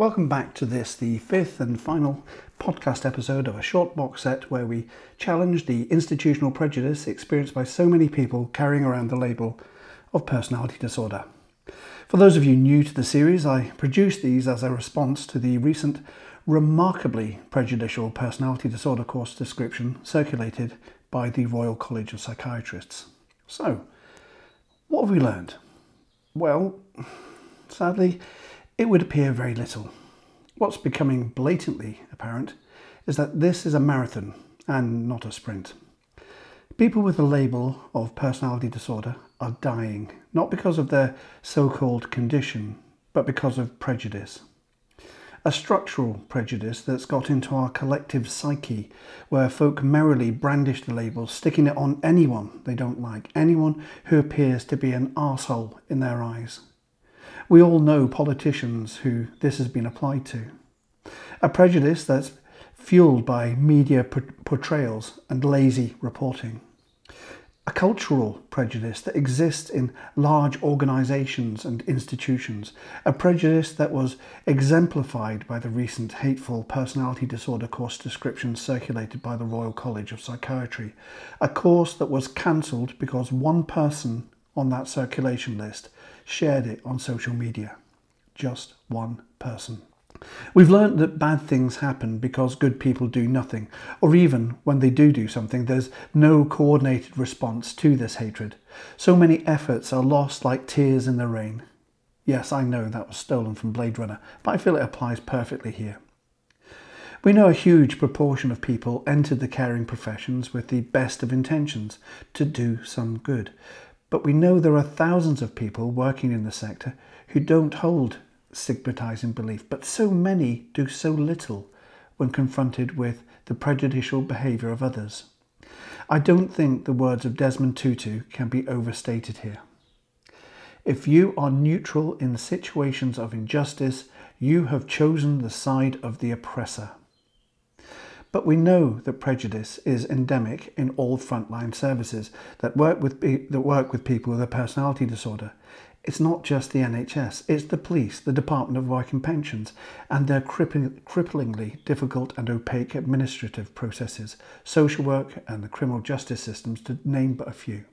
Welcome back to this, the fifth and final podcast episode of a short box set where we challenge the institutional prejudice experienced by so many people carrying around the label of personality disorder. For those of you new to the series, I produced these as a response to the recent remarkably prejudicial personality disorder course description circulated by the Royal College of Psychiatrists. So, what have we learned? Well, sadly, it would appear very little. What's becoming blatantly apparent is that this is a marathon and not a sprint. People with the label of personality disorder are dying, not because of their so called condition, but because of prejudice. A structural prejudice that's got into our collective psyche, where folk merrily brandish the label, sticking it on anyone they don't like, anyone who appears to be an arsehole in their eyes. We all know politicians who this has been applied to. A prejudice that's fueled by media portrayals and lazy reporting. A cultural prejudice that exists in large organisations and institutions. A prejudice that was exemplified by the recent hateful personality disorder course description circulated by the Royal College of Psychiatry. A course that was cancelled because one person on that circulation list shared it on social media. Just one person. We've learnt that bad things happen because good people do nothing, or even when they do do something, there's no coordinated response to this hatred. So many efforts are lost like tears in the rain. Yes, I know that was stolen from Blade Runner, but I feel it applies perfectly here. We know a huge proportion of people entered the caring professions with the best of intentions to do some good, but we know there are thousands of people working in the sector who don't hold stigmatizing belief, but so many do so little when confronted with the prejudicial behaviour of others. I don't think the words of Desmond Tutu can be overstated here. If you are neutral in situations of injustice, you have chosen the side of the oppressor. But we know that prejudice is endemic in all frontline services that work with, that work with people with a personality disorder. It's not just the NHS, it's the police, the Department of Work and Pensions, and their cripplingly difficult and opaque administrative processes, social work, and the criminal justice systems, to name but a few.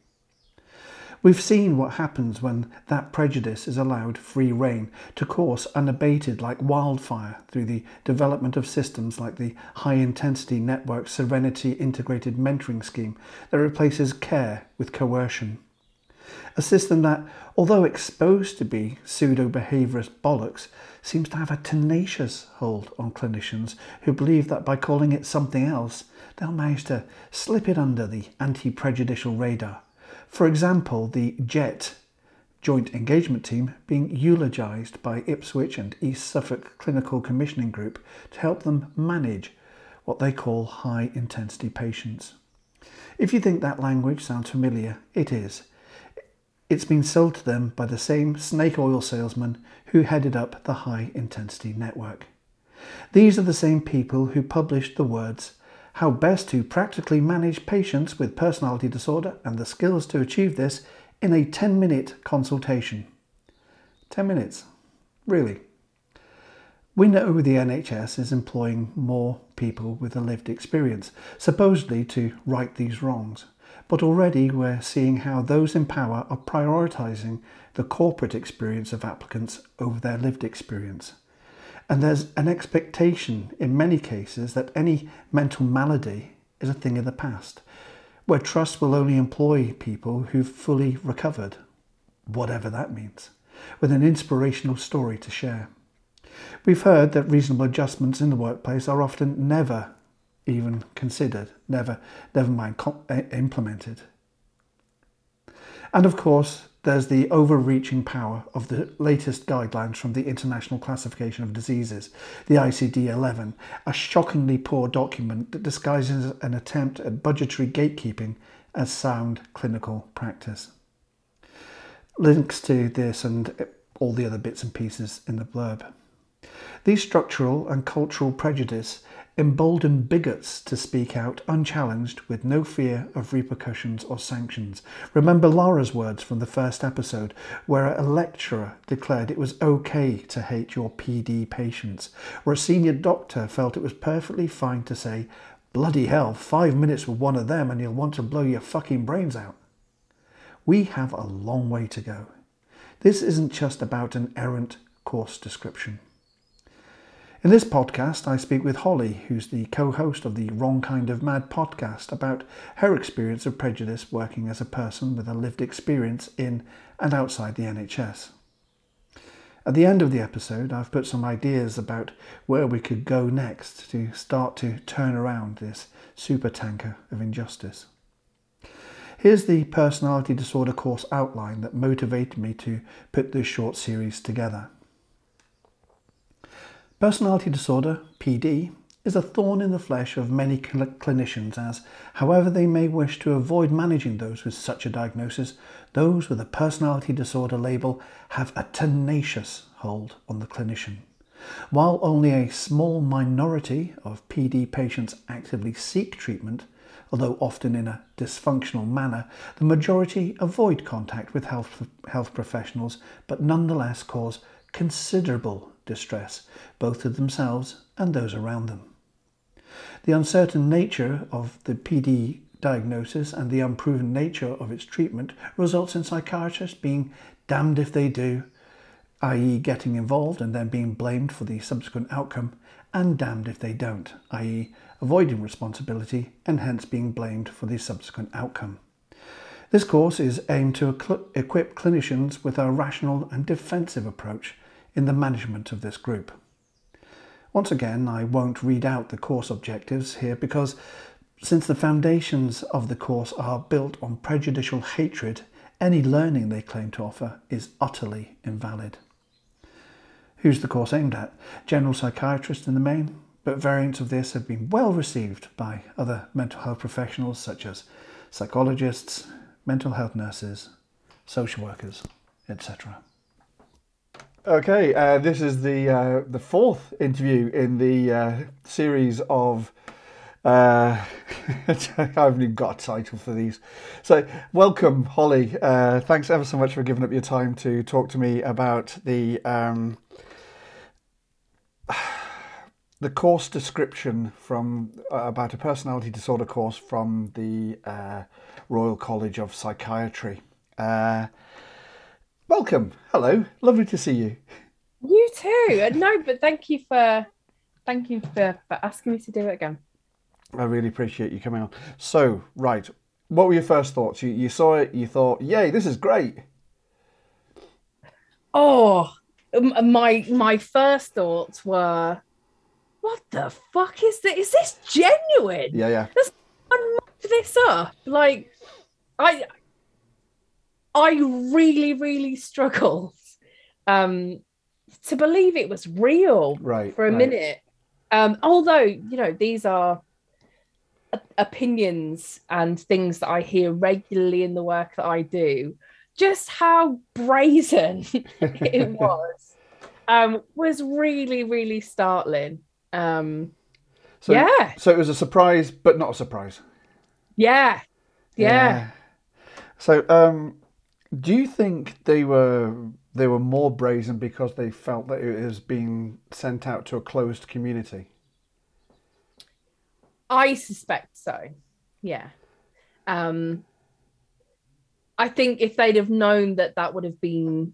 We've seen what happens when that prejudice is allowed free rein to course unabated like wildfire through the development of systems like the high intensity network Serenity Integrated Mentoring Scheme that replaces care with coercion. A system that, although exposed to be pseudo behaviourist bollocks, seems to have a tenacious hold on clinicians who believe that by calling it something else, they'll manage to slip it under the anti prejudicial radar for example, the JET Joint Engagement Team being eulogised by Ipswich and East Suffolk Clinical Commissioning Group to help them manage what they call high intensity patients. If you think that language sounds familiar, it is. It's been sold to them by the same snake oil salesman who headed up the high intensity network. These are the same people who published the words how best to practically manage patients with personality disorder and the skills to achieve this in a 10 minute consultation. 10 minutes, really. We know the NHS is employing more people with a lived experience, supposedly to right these wrongs. But already we're seeing how those in power are prioritising the corporate experience of applicants over their lived experience. And there's an expectation in many cases that any mental malady is a thing of the past, where trust will only employ people who've fully recovered, whatever that means, with an inspirational story to share. We've heard that reasonable adjustments in the workplace are often never even considered, never, never mind eh, implemented. And of course, there's the overreaching power of the latest guidelines from the International Classification of Diseases, the ICD 11, a shockingly poor document that disguises an attempt at budgetary gatekeeping as sound clinical practice. Links to this and all the other bits and pieces in the blurb. These structural and cultural prejudice embolden bigots to speak out unchallenged with no fear of repercussions or sanctions. Remember Lara's words from the first episode, where a lecturer declared it was okay to hate your PD patients, where a senior doctor felt it was perfectly fine to say, Bloody hell, five minutes with one of them and you'll want to blow your fucking brains out. We have a long way to go. This isn't just about an errant course description. In this podcast, I speak with Holly, who's the co host of the Wrong Kind of Mad podcast, about her experience of prejudice working as a person with a lived experience in and outside the NHS. At the end of the episode, I've put some ideas about where we could go next to start to turn around this super tanker of injustice. Here's the personality disorder course outline that motivated me to put this short series together. Personality disorder, PD, is a thorn in the flesh of many cl- clinicians, as, however they may wish to avoid managing those with such a diagnosis, those with a personality disorder label have a tenacious hold on the clinician. While only a small minority of PD patients actively seek treatment, although often in a dysfunctional manner, the majority avoid contact with health, health professionals but nonetheless cause considerable distress, both to themselves and those around them. The uncertain nature of the PD diagnosis and the unproven nature of its treatment results in psychiatrists being damned if they do, i.e., getting involved and then being blamed for the subsequent outcome, and damned if they don't, i.e., avoiding responsibility and hence being blamed for the subsequent outcome. This course is aimed to equip clinicians with a rational and defensive approach in the management of this group. Once again, I won't read out the course objectives here because since the foundations of the course are built on prejudicial hatred, any learning they claim to offer is utterly invalid. Who's the course aimed at? General psychiatrists in the main, but variants of this have been well received by other mental health professionals such as psychologists, mental health nurses, social workers, etc. Okay, uh, this is the uh, the fourth interview in the uh, series of. Uh, I haven't even got a title for these. So, welcome, Holly. Uh, thanks ever so much for giving up your time to talk to me about the um, the course description from uh, about a personality disorder course from the Royal College of Psychiatry. Welcome. Hello. Lovely to see you. You too. Uh, no, but thank you for thank you for, for asking me to do it again. I really appreciate you coming on. So, right, what were your first thoughts? You you saw it, you thought, "Yay, this is great." Oh, my my first thoughts were, "What the fuck is this? Is this genuine?" Yeah, yeah. Does this up? Like, I I really, really struggled um, to believe it was real right, for a right. minute. Um, although, you know, these are opinions and things that I hear regularly in the work that I do, just how brazen it was um, was really, really startling. Um, so, yeah. So it was a surprise, but not a surprise. Yeah. Yeah. yeah. So, um, do you think they were they were more brazen because they felt that it was being sent out to a closed community? I suspect so. Yeah. Um, I think if they'd have known that that would have been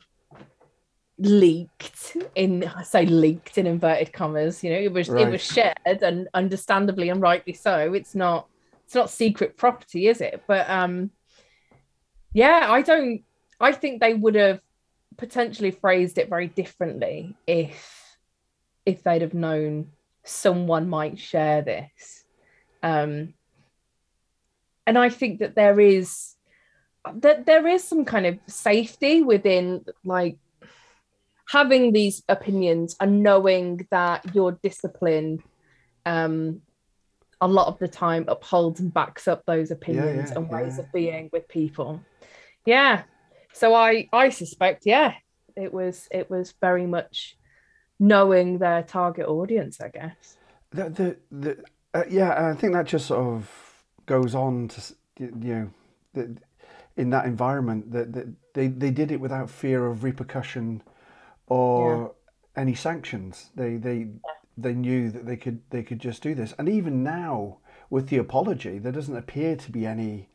leaked in I say leaked in inverted commas, you know, it was right. it was shared and understandably and rightly so. It's not it's not secret property, is it? But um yeah, I don't. I think they would have potentially phrased it very differently if if they'd have known someone might share this. Um, and I think that there is that there is some kind of safety within like having these opinions and knowing that your discipline um a lot of the time upholds and backs up those opinions yeah, yeah, and ways yeah. of being with people yeah so i i suspect yeah it was it was very much knowing their target audience i guess the the, the uh, yeah, I think that just sort of goes on to you know, the, in that environment that, that they they did it without fear of repercussion or yeah. any sanctions. They they yeah. they knew that they could they could just do this, and even now with the apology, there doesn't appear to be any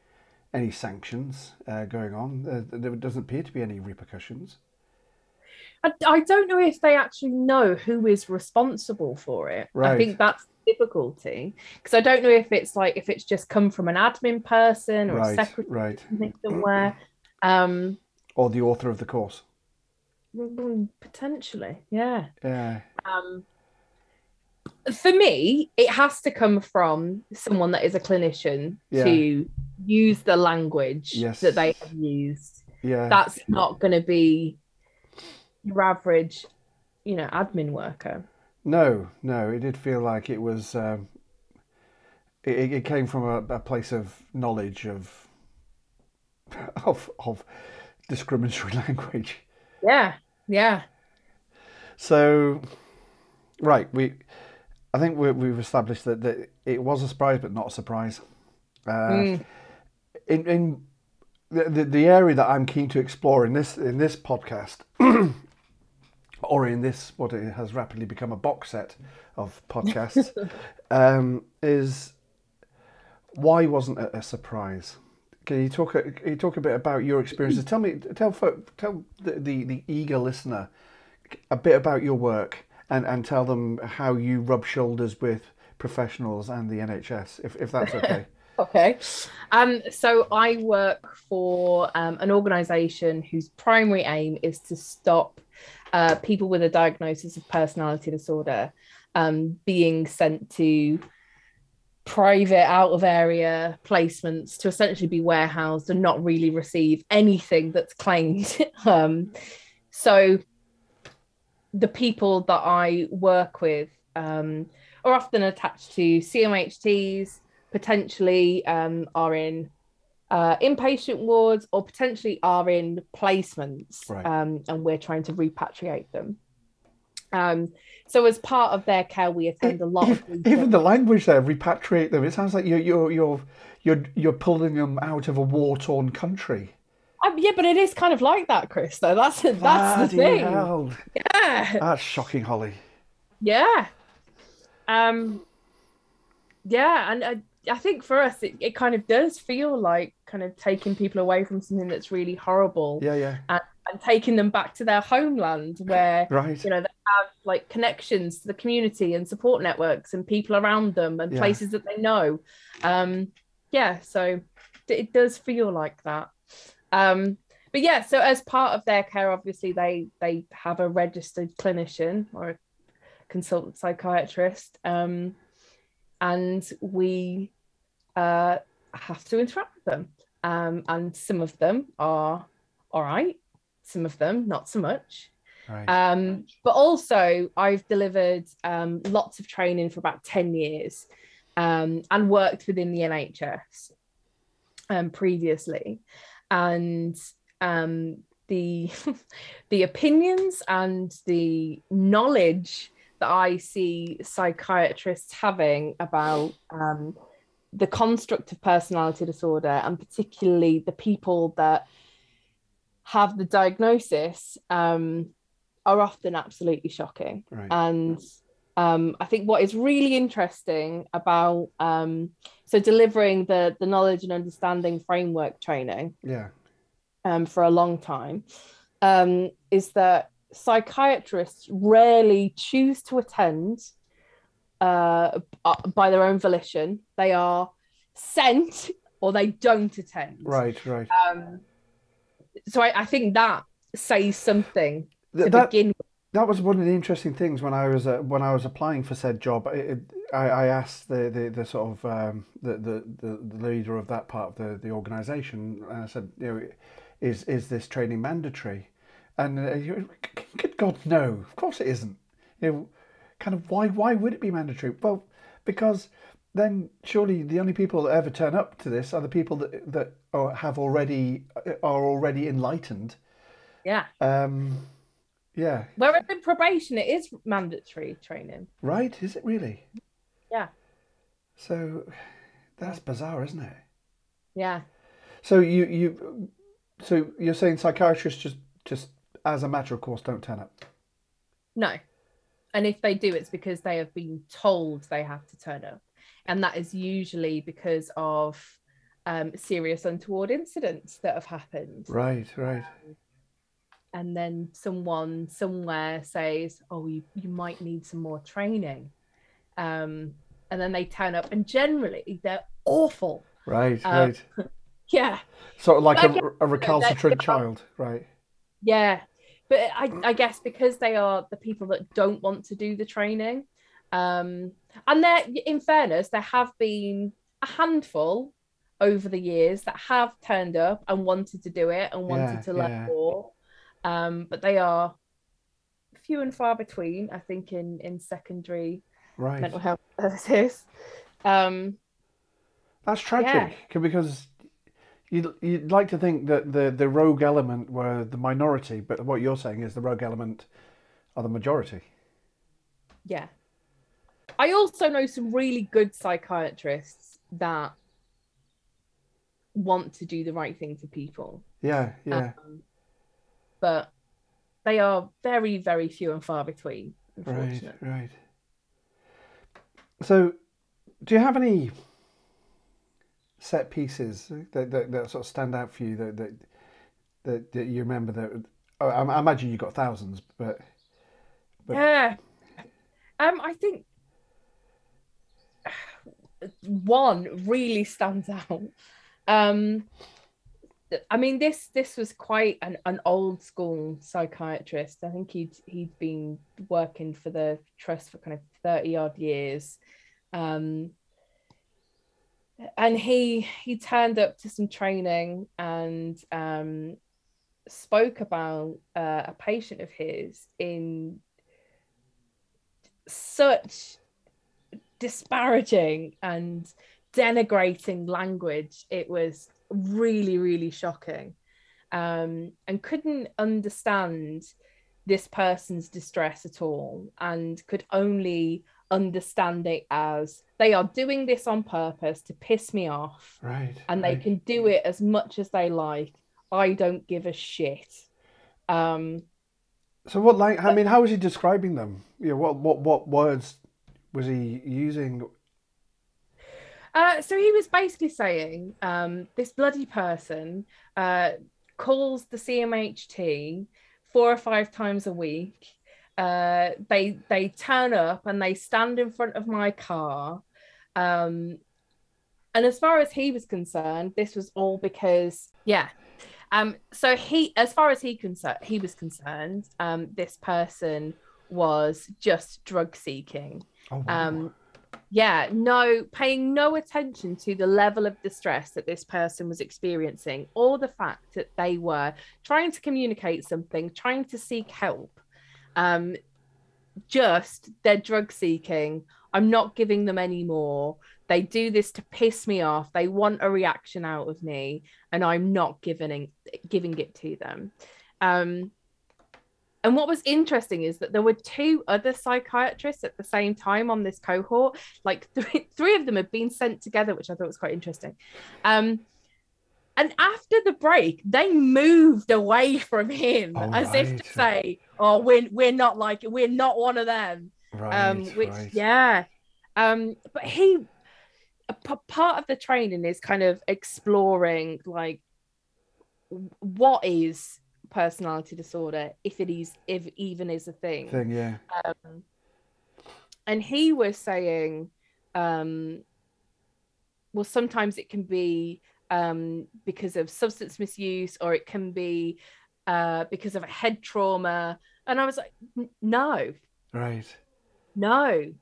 any sanctions uh, going on. Uh, there doesn't appear to be any repercussions. I, I don't know if they actually know who is responsible for it. Right. I think that's the difficulty because I don't know if it's like if it's just come from an admin person or right, a secretary right. somewhere. Um, or the author of the course. Potentially, yeah. Yeah. Um, for me, it has to come from someone that is a clinician yeah. to use the language yes. that they have used. Yeah. That's not going to be your average, you know, admin worker. No, no, it did feel like it was. Um, it, it came from a, a place of knowledge of of of discriminatory language. Yeah, yeah. So, right, we, I think we, we've established that, that it was a surprise, but not a surprise. Uh, mm. In in the, the, area that I'm keen to explore in this in this podcast or in this, what it has rapidly become a box set of podcasts, um, is why wasn't it a surprise? Can you talk? Can you talk a bit about your experiences? Tell me, tell tell the, the, the eager listener a bit about your work and, and tell them how you rub shoulders with professionals and the NHS, if, if that's okay. okay. Um, so I work for um, an organisation whose primary aim is to stop uh, people with a diagnosis of personality disorder um, being sent to private out of area placements to essentially be warehoused and not really receive anything that's claimed. um, so the people that I work with um, are often attached to CMHTs, potentially um, are in uh, inpatient wards or potentially are in placements right. um, and we're trying to repatriate them. Um, so as part of their care, we attend a lot of even the language there, repatriate them. It sounds like you're you're you're you're, you're pulling them out of a war torn country. Um, yeah, but it is kind of like that, Chris. Though that's that's the thing. Hell. Yeah, that's shocking, Holly. Yeah, um, yeah, and uh, I think for us, it, it kind of does feel like kind of taking people away from something that's really horrible. Yeah, yeah. And, and taking them back to their homeland where right. you know they have like connections to the community and support networks and people around them and yeah. places that they know. Um, yeah, so it does feel like that. Um, but yeah, so as part of their care, obviously they they have a registered clinician or a consultant psychiatrist. Um, and we uh, have to interact with them. Um, and some of them are all right, some of them not so much. Right. Um, but also, I've delivered um, lots of training for about 10 years um, and worked within the NHS um, previously. And um, the, the opinions and the knowledge that I see psychiatrists having about um, the construct of personality disorder and particularly the people that have the diagnosis um, are often absolutely shocking. Right. And um, I think what is really interesting about um, so delivering the the knowledge and understanding framework training, yeah, um, for a long time, um, is that psychiatrists rarely choose to attend uh, by their own volition. They are sent or they don't attend. Right, right. Um, so I, I think that says something to that, begin with. That was one of the interesting things when I was uh, when I was applying for said job. It, I, I, asked the, the, the sort of um, the, the, the leader of that part of the, the organisation, and I said, you know, is is this training mandatory? And uh, good God, no! Of course it isn't. You know, kind of why why would it be mandatory? Well, because then surely the only people that ever turn up to this are the people that that are, have already are already enlightened. Yeah. Um, yeah. Whereas in probation, it is mandatory training. Right? Is it really? Yeah. So that's bizarre, isn't it? Yeah. So you you so you're saying psychiatrists just just as a matter of course don't turn up? No. And if they do, it's because they have been told they have to turn up. And that is usually because of um, serious untoward incidents that have happened. Right, right. and then someone somewhere says, "Oh, you, you might need some more training," um, and then they turn up, and generally they're awful. Right, Um, right. Yeah, Sort of like a, a recalcitrant child, right? Yeah, but I, I guess because they are the people that don't want to do the training, um, and there, in fairness, there have been a handful over the years that have turned up and wanted to do it and wanted Yeah, to learn yeah. more, um, but they are few and far between. I think in in secondary Right. mental health services. Um, That's tragic c- because you'd, you'd like to think that the, the rogue element were the minority, but what you're saying is the rogue element are the majority. yeah. I also know some really good psychiatrists that want to do the right thing for people. Yeah, yeah. Um, but they are very, very few and far between, right, right. So, do you have any set pieces that, that, that sort of stand out for you that that, that, that you remember that? oh, I, I imagine you got thousands, but But- Yeah. Um, I think one really stands out. Um, I mean, this this was quite an, an old school psychiatrist. I think he'd he'd been working for the trust for kind of thirty odd years, um, and he he turned up to some training and um, spoke about uh, a patient of his in such disparaging and denigrating language. It was really, really shocking. Um, and couldn't understand this person's distress at all and could only understand it as they are doing this on purpose to piss me off right, and they right. can do it as much as they like. I don't give a shit. Um, So what like I mean, how was he describing them? Yeah, what what what words was he using? Uh, so he was basically saying um, this bloody person uh, calls the CMHT four or five times a week. Uh, they they turn up and they stand in front of my car. Um, and as far as he was concerned, this was all because yeah. Um, so he, as far as he concerned, he was concerned, um, this person was just drug seeking Oh, wow. um yeah no paying no attention to the level of distress that this person was experiencing or the fact that they were trying to communicate something trying to seek help um just they're drug seeking. I'm not giving them any more. They do this to piss me off. They want a reaction out of me and i'm not giving giving it to them. Um and what was interesting is that there were two other psychiatrists at the same time on this cohort. Like three, three of them had been sent together, which I thought was quite interesting. Um, and after the break, they moved away from him Oh, as if to say, "Oh, we're we're not like we're not one of them." right, um, which right. yeah. Um, but he a p- part of the training is kind of exploring like what is personality disorder if it is if even is a thing thing, yeah. um, and he was saying um well sometimes it can be um because of substance misuse or it can be uh because of a head trauma and i was like no. Right. no.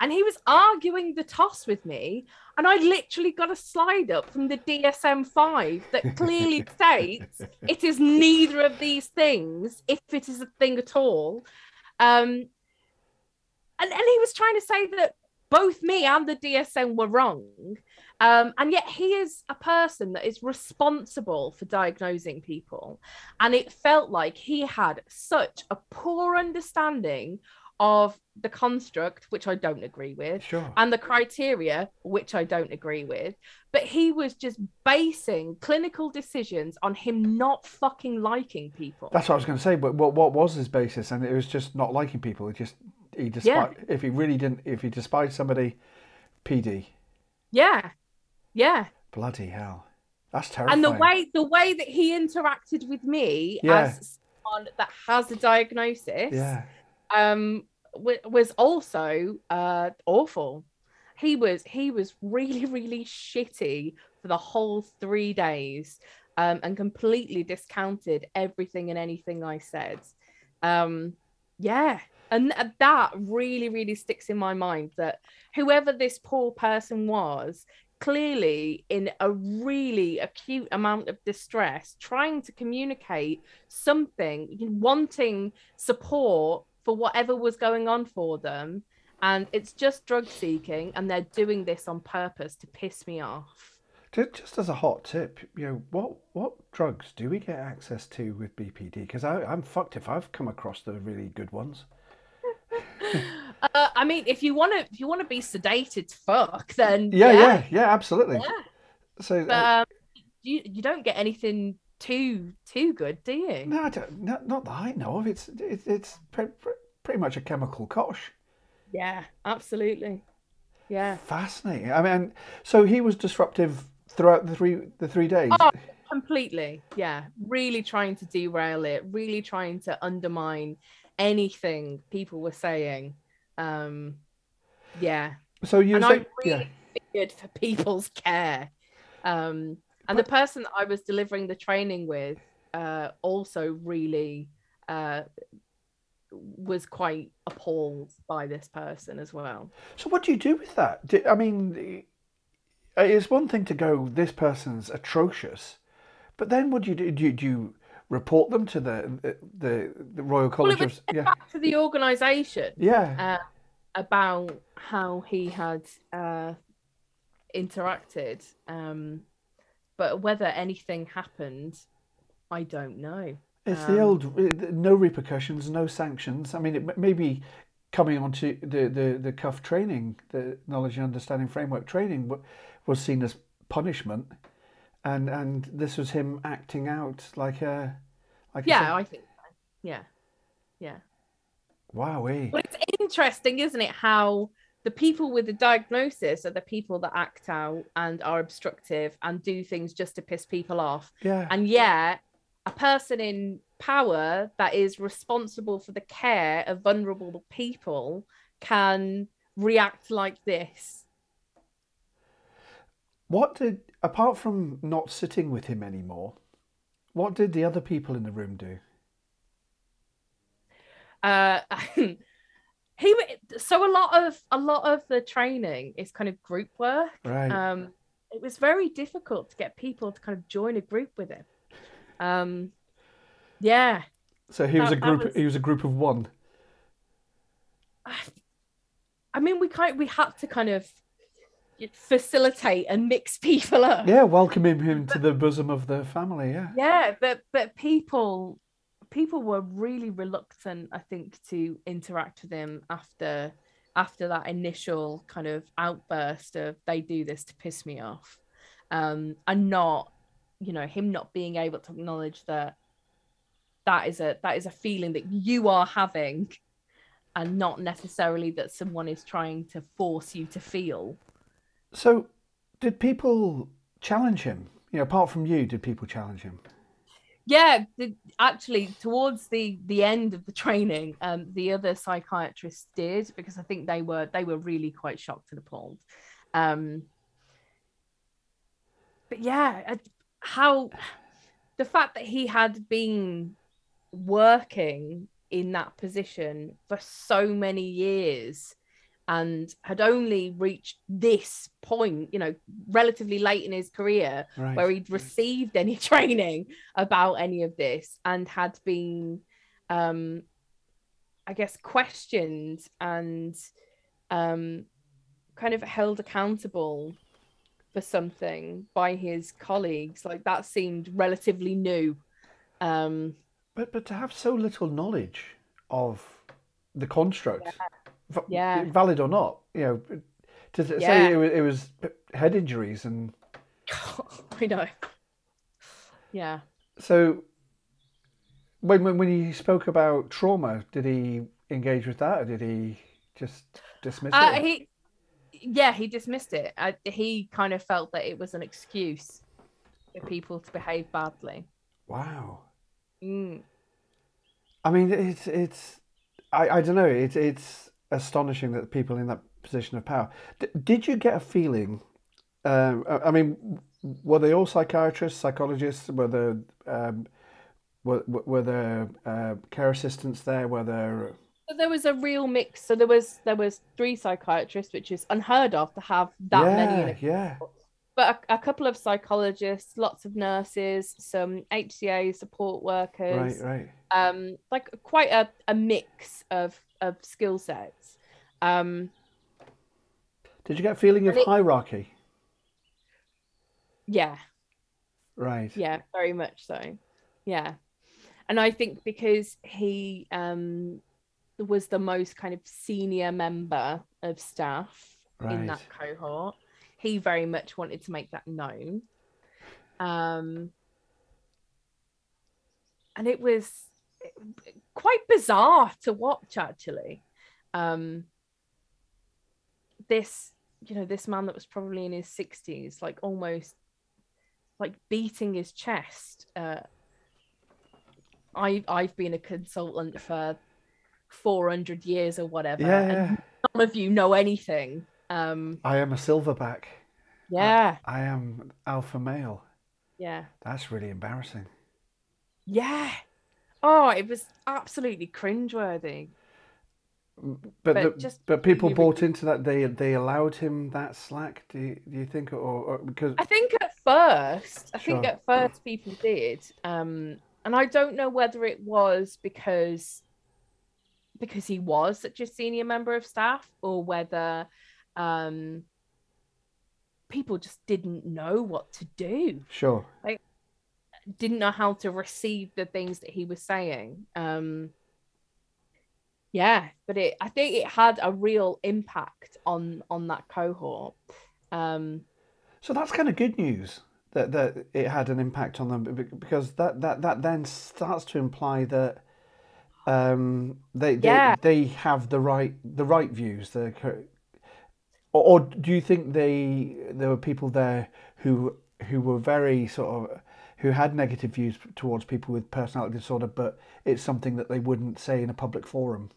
And he was arguing the toss with me and i literally got a slide up from the dsm-5 that clearly states it is neither of these things if it is a thing at all. Um and, and he was trying to say that both me and the dsm were wrong um, and yet he is a person that is responsible for diagnosing people and it felt like he had such a poor understanding of the construct, which I don't agree with, Sure. and the criteria, which I don't agree with. But he was just basing clinical decisions on him not fucking liking people. That's what I was going to say. But what what was his basis? And it was just not liking people. It just he despite if he really didn't if he despised somebody, PD. yeah, yeah. Bloody hell, that's terrifying. And the way the way that he interacted with me Yeah. as someone that has a diagnosis, yeah, um, w- was also uh awful. He was he was really really shitty for the whole three days, um, and completely discounted everything and anything I said. Um, yeah, and that really really sticks in my mind that whoever this poor person was clearly in a really acute amount of distress trying to communicate something wanting support for whatever was going on for them and it's just drug seeking and they're doing this on purpose to piss me off just as a hot tip, you know what what drugs do we get access to with BPD? Because I'm fucked if I've come across the really good ones. uh, i mean if you want to if you want to be sedated to fuck then Yeah, yeah, yeah, absolutely. yeah. So but um, you you don't get anything too too good do you no, I don't, not, not that I know of. It's it, it's pre- pre- pretty much a chemical kosh. yeah absolutely yeah Fascinating. I mean, so he was disruptive throughout the three the three days. Oh, completely yeah really trying to derail it really trying to undermine anything people were saying um yeah. So you and say, i really feared for people's care. Um and the person that i was delivering the training with uh also really uh was quite appalled by this person as well. So what do you do with that? Do, I mean, it's one thing to go, this person's atrocious, but then what do you do? Do you, do you report them to the the, the Royal well College was of yeah back to the organization yeah uh, about how he had uh, interacted. Um, but whether anything happened, I don't know. it's the um, old uh, no repercussions, no sanctions. I mean, it maybe coming onto the the the cuff training, the knowledge and understanding framework training was seen as punishment, and and this was him acting out like a like Yeah, sort- I think so. Yeah, yeah. wowee. But it's interesting, isn't it? How the people with the diagnosis are the people that act out and are obstructive and do things just to piss people off. Yeah. And yet, a person in power that is responsible for the care of vulnerable people can react like this. What did, apart from not sitting with him anymore, what did the other people in the room do? Uh, he so a lot of a lot of the training is kind of group work. Right. Um, it was very difficult to get people to kind of join a group with him. Um, yeah, so he was a group. was- He was a group of one. I mean, we kind we had to kind of facilitate and mix people up. Yeah, welcoming him to the bosom of the family. Yeah. yeah but but people people were really reluctant i think to interact with him after after that initial kind of outburst of they do this to piss me off um and not you know him not being able to acknowledge that that is a that is a feeling that you are having and not necessarily that someone is trying to force you to feel So, did people challenge him? You know, apart from you, did people challenge him? yeah the, actually towards the the end of the training um the other psychiatrists did because i think they were they were really quite shocked and appalled um but yeah how the fact that he had been working in that position for so many years and had only reached this point you know relatively late in his career Right. where he'd received any training about any of this and had been um i guess questioned and um kind of held accountable for something by his colleagues like that seemed relatively new um But but to have so little knowledge of the construct yeah. Valid or not, you know, to say Yeah. it was, it was head injuries and I know. Yeah. so when, when when he spoke about trauma, did he engage with that or did he just dismiss Uh, it? he, yeah, he dismissed it. Uh, he kind of felt that it was an excuse for people to behave badly. Wow. Mm. I mean, it's it's I, I don't know. It's it's astonishing that people in that position of power. D- did you get a feeling? Um, I mean, were they all psychiatrists, psychologists? Were there um, were were there uh, care assistants there? Were there? So there was a real mix. So there was there was three psychiatrists, which is unheard of to have that yeah, many in a yeah, but a, a couple of psychologists, lots of nurses, some HCA support workers, right, right. um, like quite a, a mix of of skill sets. Um, Did you get a feeling of it- hierarchy? yeah, Right. yeah, very much so. Yeah, and I think because he um, was the most kind of senior member of staff in that cohort, he very much wanted to make that known. Um, and it was quite bizarre to watch, actually. Um, this, you know, this man that was probably in his 60s, like almost like beating his chest. Uh, I, I've been a consultant for 400 years or whatever. Yeah, none of you know anything. Um, I am a silverback. yeah, I am alpha male. yeah, That's really embarrassing. yeah. Oh, it was absolutely cringeworthy. But But the, just but people bought into that. They they allowed him that slack. Do you, do you think, or, or because I think at first, I think at first people did, um, and I don't know whether it was because because he was such a senior member of staff, or whether um, people just didn't know what to do. sure, didn't know how to receive the things that he was saying. Um, yeah, but it I think it had a real impact on on that cohort. Um, so that's kind of good news that that it had an impact on them because that that that then starts to imply that um they they, Yeah. they have the right the right views. The or, or do you think they there were people there who who were very sort of who had negative views towards people with personality disorder, but it's something that they wouldn't say in a public forum.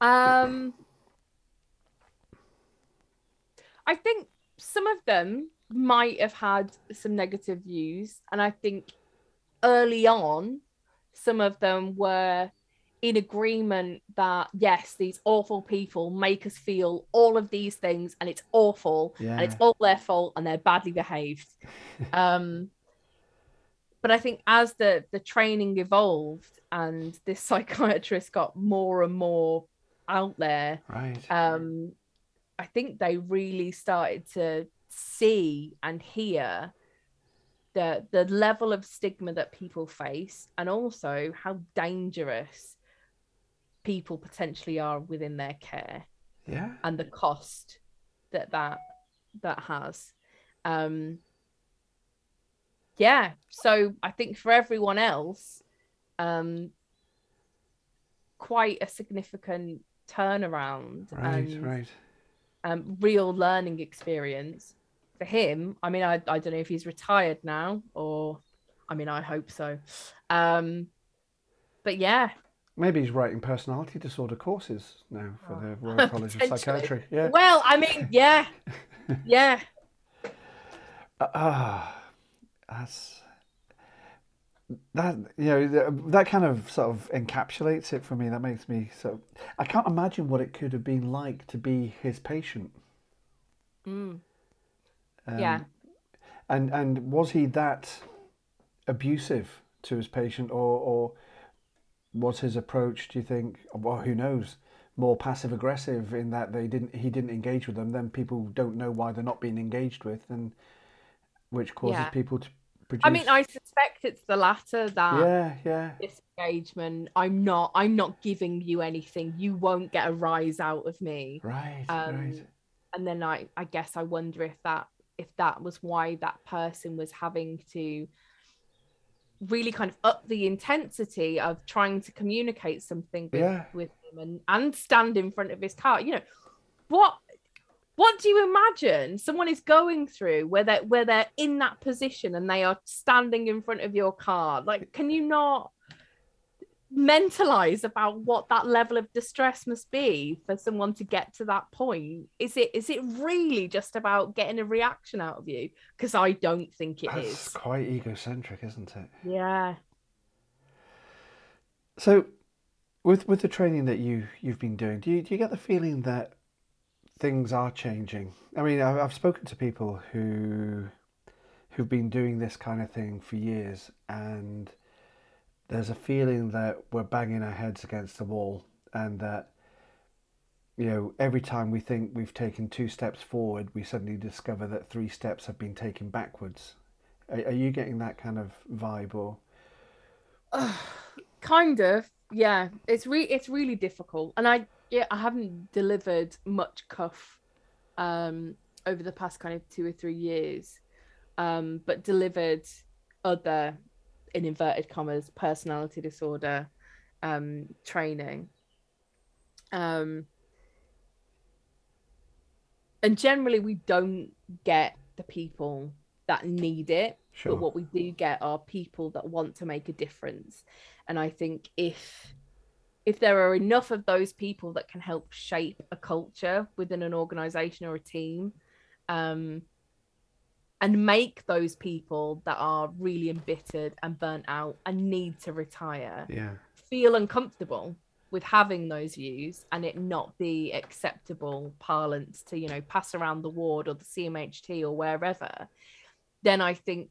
um, I think some of them might have had some negative views, and I think early on, some of them were in agreement that yes, these awful people make us feel all of these things, and it's awful, and it's all their fault, and they're badly behaved. um, but I think as the the training evolved and this psychiatrist got more and more out there, Right. um, I think they really started to see and hear the the level of stigma that people face, and also how dangerous people potentially are within their care yeah. and the cost that that that has. Um, yeah, so I think for everyone else, um, quite a significant turnaround Right. and Right. um, real learning experience for him. I mean, I, I don't know if he's retired now or, I mean, I hope so. Um, but yeah, Maybe he's writing personality disorder courses now for Oh, the Royal College of. Psychiatry. Yeah. well, I mean, yeah, yeah, Ah, that's that. You know, that kind of sort of encapsulates it for me. That makes me so. I can't imagine what it could have been like to be his patient. Mm, Um, yeah. And and was he that abusive to his patient, or or was his approach? Do you think? Well, who knows? More passive aggressive in that they didn't he didn't engage with them. Then people don't know why they're not being engaged with, and which causes Yeah. people to produce? I mean, I suspect it's the latter that yeah, yeah. disengagement. I'm not. I'm not giving you anything. You won't get a rise out of me. Right, Um, right. And then I, I guess I wonder if that, if that was why that person was having to really kind of up the intensity of trying to communicate something with, Yeah. with him and and stand in front of his car. You know, what what do you imagine someone is going through where they're where they're in that position and they are standing in front of your car? Like, can you not mentalize about what that level of distress must be for someone to get to that point? Is it is it really just about getting a reaction out of you? Because I don't think it is. That's quite egocentric, isn't it? Yeah. So, with with the training that you you've been doing, do you do you get the feeling that things are changing? I mean, I've, I've spoken to people who who've been doing this kind of thing for years, and there's a feeling that we're banging our heads against the wall, and that you know every time we think we've taken two steps forward, we suddenly discover that three steps have been taken backwards. Are, are you getting that kind of vibe, or? Kind of yeah. It's re- it's really difficult. And i yeah i haven't delivered much KUF um over the past kind of two or three years um but delivered other in inverted commas personality disorder um training um and generally we don't get the people that need it sure? but what we do get are people that want to make a difference and i think if if there are enough of those people that can help shape a culture within an organization or a team um and make those people that are really embittered and burnt out and need to retire yeah. feel uncomfortable with having those views and it not be acceptable parlance to you know pass around the ward or the cmht or wherever then i think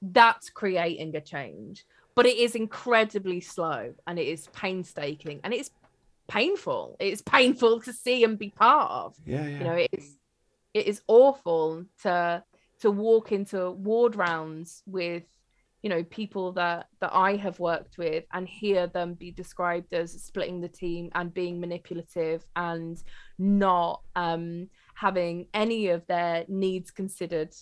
that's creating a change but it is incredibly slow and it is painstaking and it's painful it's painful to see and be part of Yeah, yeah. you know it is it is awful to to walk into ward rounds with you know people that that i have worked with and hear them be described as splitting the team and being manipulative and not um having any of their needs considered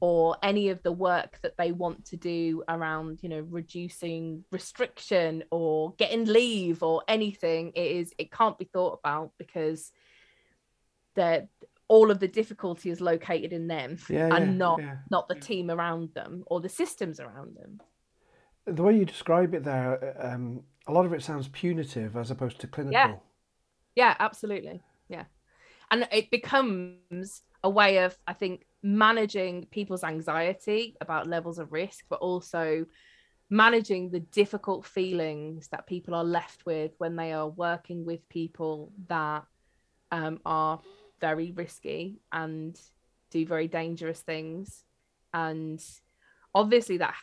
or any of the work that they want to do around you know reducing restriction or getting leave or anything. It is it can't be thought about because that all of the difficulty is located in them yeah, and yeah, not yeah. not the team around them or the systems around them The way you describe it there, um, a lot of it sounds punitive as opposed to clinical. Yeah. yeah absolutely yeah and it becomes a way of i think managing people's anxiety about levels of risk but also managing the difficult feelings that people are left with when they are working with people that um, are very risky and do very dangerous things and obviously that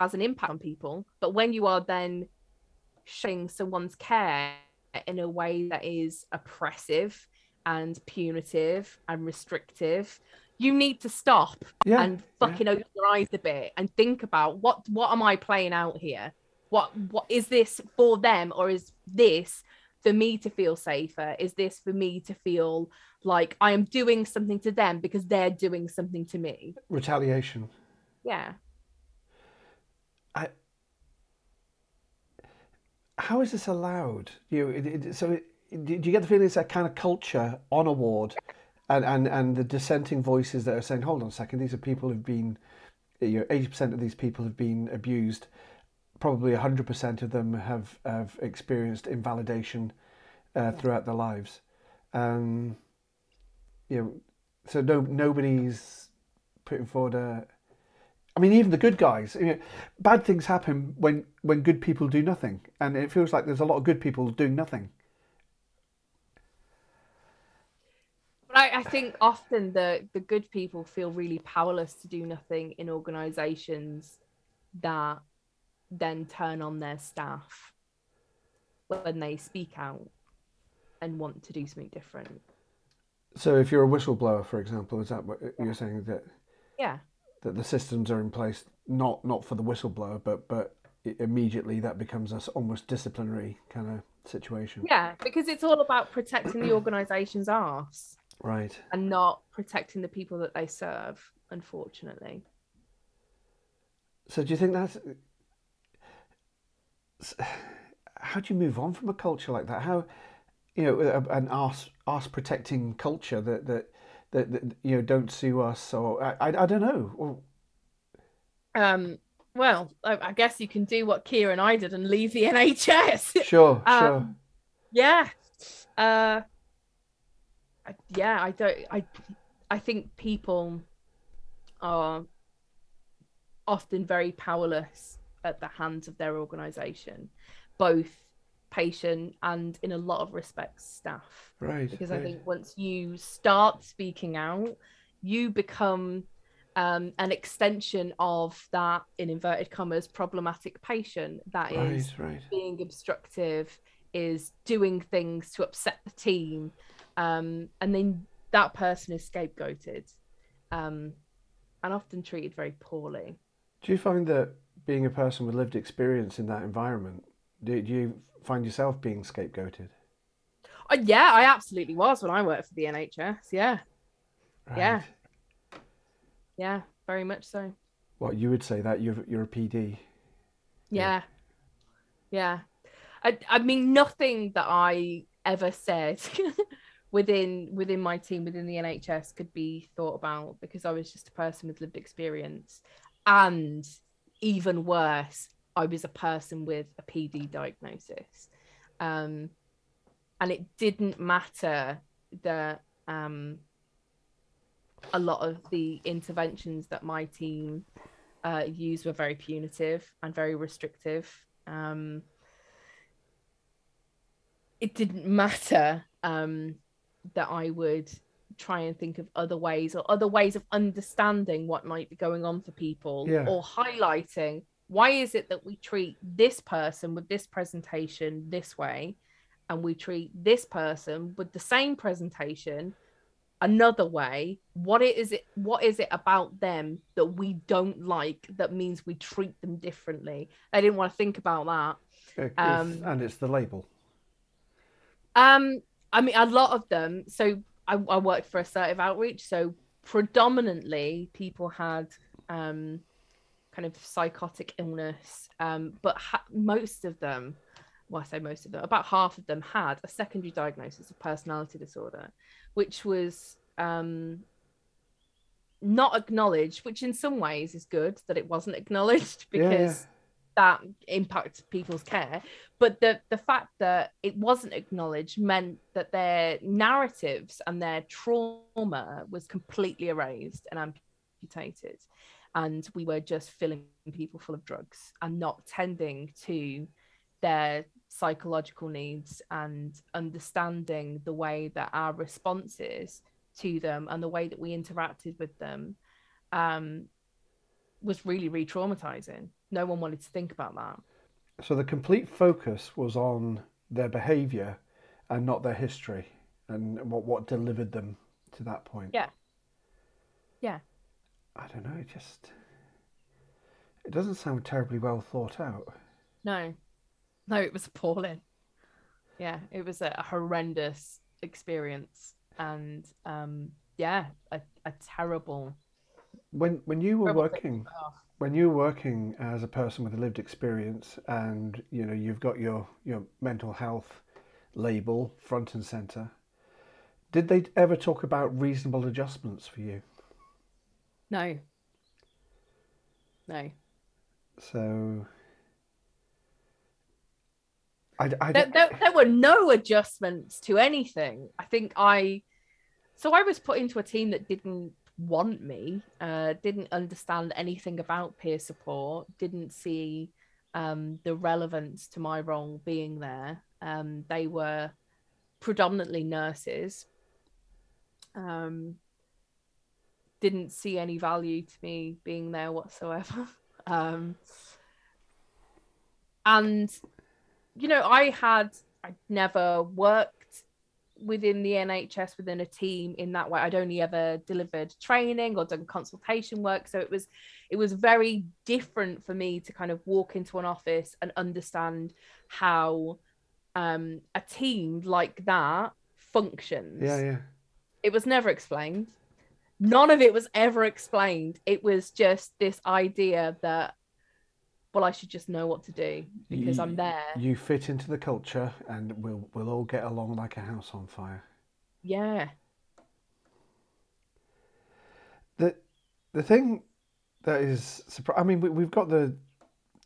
has an impact on people but when you are then showing someone's care in a way that is oppressive and punitive and restrictive you need to stop Yeah, and fucking open your eyes a bit and think about what what am I playing out here? What what is this for them or is this for me to feel safer? Is this for me to feel like I am doing something to them because they're doing something to me? Retaliation. Yeah. I. How is this allowed? You it, it, so it, do you get the feeling it's a kind of culture on a ward, and, and and the dissenting voices that are saying, "Hold on a second, these are people who've been, you know, eighty percent of these people have been abused, probably hundred percent of them have have experienced invalidation uh, throughout their lives, um, you know, so no nobody's putting forward a I mean, even the good guys. You know, bad things happen when when good people do nothing, and it feels like there's a lot of good people doing nothing. But I, I think often the the good people feel really powerless to do nothing in organizations that then turn on their staff when they speak out and want to do something different. So, if you're a whistleblower, for example, is that what you're saying that Yeah. that the systems are in place not not for the whistleblower, but but immediately that becomes a almost disciplinary kind of situation. Yeah, because it's all about protecting the organisation's arse, right, and not protecting the people that they serve. Unfortunately. So do you think that's how do you move on from a culture like that? How you know an arse arse protecting culture that that that, that you know don't sue us or I, I, I don't know. Um. Well, I, I, guess you can do what Keir and I did and leave the NHS. Sure. um, sure. Yeah. Uh. Yeah. I don't. I. I think people are often very powerless at the hands of their organization, both patient and in a lot of respects staff. Right. Because right. I think once you start speaking out, you become um, an extension of that, in inverted commas, problematic patient that right, is right. being obstructive, is doing things to upset the team, um, and then that person is scapegoated um, and often treated very poorly. Do you find that being a person with lived experience in that environment, do, do you find yourself being scapegoated? Uh, yeah, I absolutely was when I worked for the NHS. Yeah. Right. Yeah. Yeah, very much so. What you would say that you're you're a PD? Yeah. Yeah. I I mean nothing that I ever said within within my team within the NHS could be thought about because I was just a person with lived experience and even worse I was a person with a PD diagnosis. Um, and it didn't matter that um, a lot of the interventions that my team uh, used were very punitive and very restrictive. Um, it didn't matter um, that I would try and think of other ways or other ways of understanding what might be going on for people yeah. or highlighting why is it that we treat this person with this presentation this way and we treat this person with the same presentation another way. What it is it what is it about them that we don't like that means we treat them differently? I didn't want to think about that. Um, and it's the label. um i mean a lot of them so I, I worked for assertive outreach, so predominantly people had um, kind of psychotic illness, um, but ha- most of them, well, I say most of them, about half of them had a secondary diagnosis of personality disorder, which was um, not acknowledged, which in some ways is good that it wasn't acknowledged because. That impacts people's care. But the the fact that it wasn't acknowledged meant that their narratives and their trauma was completely erased and amputated. And we were just filling people full of drugs and not tending to their psychological needs and understanding the way that our responses to them and the way that we interacted with them um, was really re-traumatizing no one wanted to think about that. So the complete focus was on their behaviour and not their history and what what delivered them to that point. Yeah. Yeah. I don't know. It just it doesn't sound terribly well thought out. No, no, it was appalling. Yeah, it was a horrendous experience, and um, yeah, a, a terrible. When when you were working oh. when you're working as a person with a lived experience and you know you've got your your mental health label front and center did they ever talk about reasonable adjustments for you? No. No. So I, I there, there, there were no adjustments to anything. I think i so i was put into a team that didn't want me, uh, didn't understand anything about peer support, didn't see um, the relevance to my role being there. Um, they were predominantly nurses. Um, didn't see any value to me being there whatsoever. um, and, you know, I had, I'd never worked within the NHS within a team in that way. I'd only ever delivered training or done consultation work, so it was it was very different for me to kind of walk into an office and understand how um, a team like that functions. Yeah, yeah. It was never explained. None of it was ever explained. It was just this idea that well, I should just know what to do because you, I'm there. You fit into the culture, and we'll we'll all get along like a house on fire. Yeah. The the thing that is surprising. I mean, we, we've got the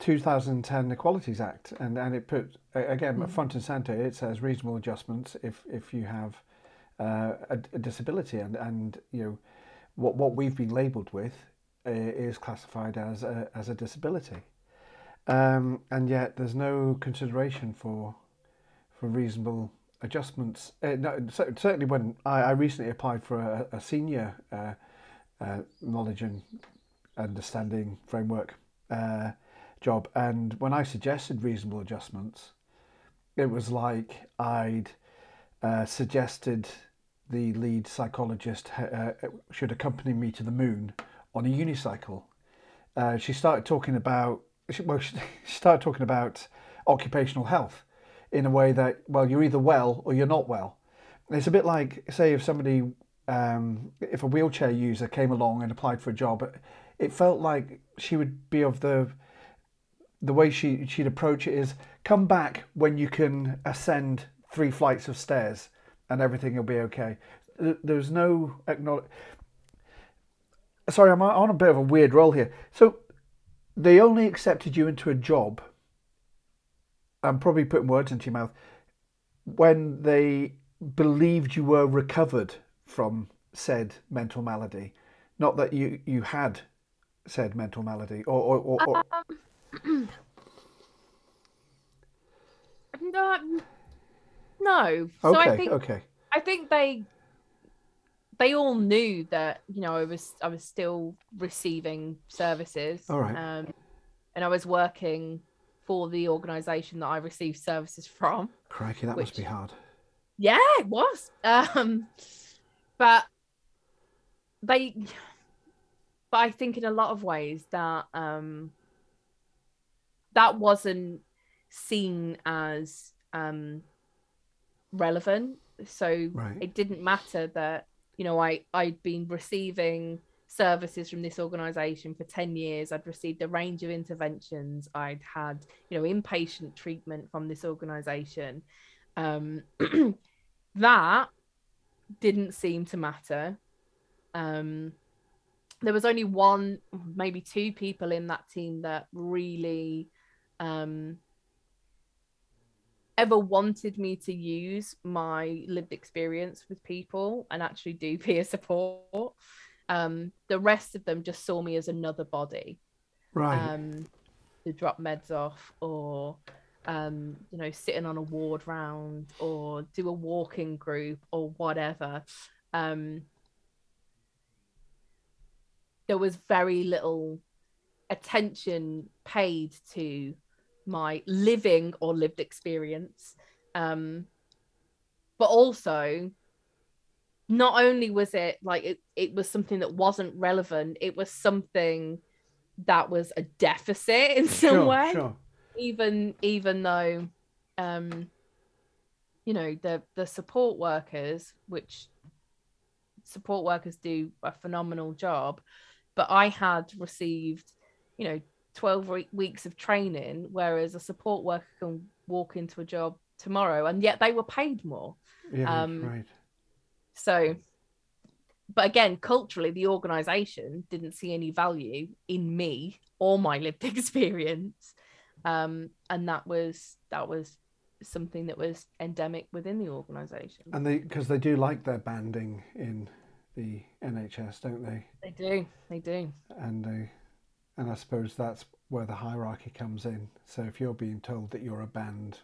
2010 Equalities Act, and, and it put again mm. front and center. It says reasonable adjustments if if you have uh, a, a, disability, and and you know what what we've been labelled with uh, is classified as a, as a disability, um, and yet there's no consideration for for reasonable adjustments. Uh, no, certainly, when I, I recently applied for a, a senior uh, uh, knowledge and understanding framework uh, job. And when I suggested reasonable adjustments, it was like I'd uh, suggested the lead psychologist uh, should accompany me to the moon on a unicycle. She started talking about well, she started talking about occupational health in a way that well, you're either well or you're not well. It's a bit like say if somebody um, if a wheelchair user came along and applied for a job, it felt like she would be of the the way she she'd approach it is come back when you can ascend three flights of stairs and everything will be okay. There's no acknowledge. Sorry, I'm on a bit of a weird roll here. So they only accepted you into a job. I'm probably putting words into your mouth when they believed you were recovered from said mental malady, not that you you had said mental malady or or, or, or... Um no, no. So okay, I think okay. I think they they all knew that you know I was I was still receiving services. All right. Um, and I was working for the organisation that I received services from. Crikey, that which, must be hard. Yeah, it was. Um, but they, but I think in a lot of ways that um, that wasn't seen as um, relevant. So right. it didn't matter that you know I I'd been receiving services from this organization for 10 years. I'd received a range of interventions. I'd had you know inpatient treatment from this organization. Um, that didn't seem to matter. Um, there was only one maybe two people in that team that really um, ever wanted me to use my lived experience with people and actually do peer support. Um, the rest of them just saw me as another body. Right. Um, to drop meds off or um, you know, sitting on a ward round or do a walking group or whatever. Um, there was very little attention paid to my living or lived experience. Um, but also, not only was it like it, it was something that wasn't relevant, it was something that was a deficit in some sure, way. Sure. Even even though um you know the the support workers, which support workers do a phenomenal job, but I had received, you know, 12 weeks of training, whereas a support worker can walk into a job tomorrow and yet they were paid more. Yeah, um, right. So, but again, culturally, the organization didn't see any value in me or my lived experience. Um, and that was that was something that was endemic within the organization. And they because they do like their banding in the NHS, don't they? They do. They do. And they and I suppose that's where the hierarchy comes in. So if you're being told that you're a band,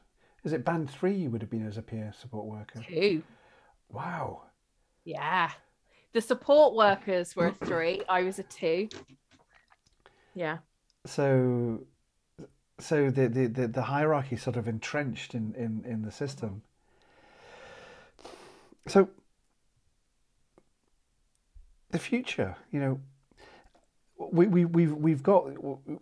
is it band three you would have been as a peer support worker? Two. Wow. Yeah. The support workers were a three. I was a two. Yeah. So so the, the, the, the hierarchy sort of entrenched in, in, in the system. So the future, you know, we, we, we've, we've got,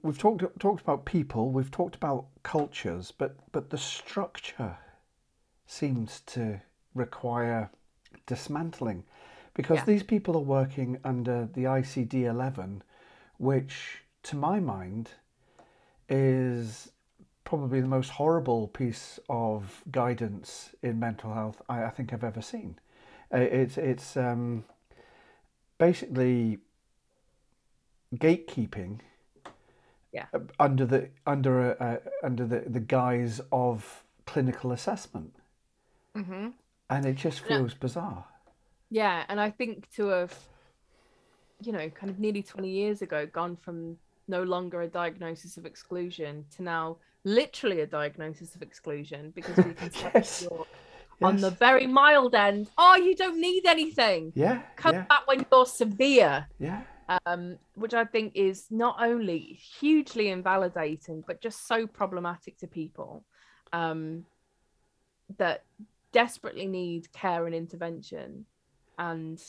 we've talked, talked about people, we've talked about cultures, but, but the structure seems to require dismantling because yeah. these people are working under the ICD 11, which to my mind is probably the most horrible piece of guidance in mental health I, I think I've ever seen. Uh, it's, it's, um, basically gatekeeping yeah. under the under a, uh, under the, the guise of clinical assessment mm-hmm. and it just feels bizarre yeah and i think to have you know kind of nearly 20 years ago gone from no longer a diagnosis of exclusion to now literally a diagnosis of exclusion because we can yes on the very mild end. Oh, you don't need anything. Yeah. Come yeah. back when you're severe. Yeah. Um, which I think is not only hugely invalidating, but just so problematic to people um, that desperately need care and intervention. And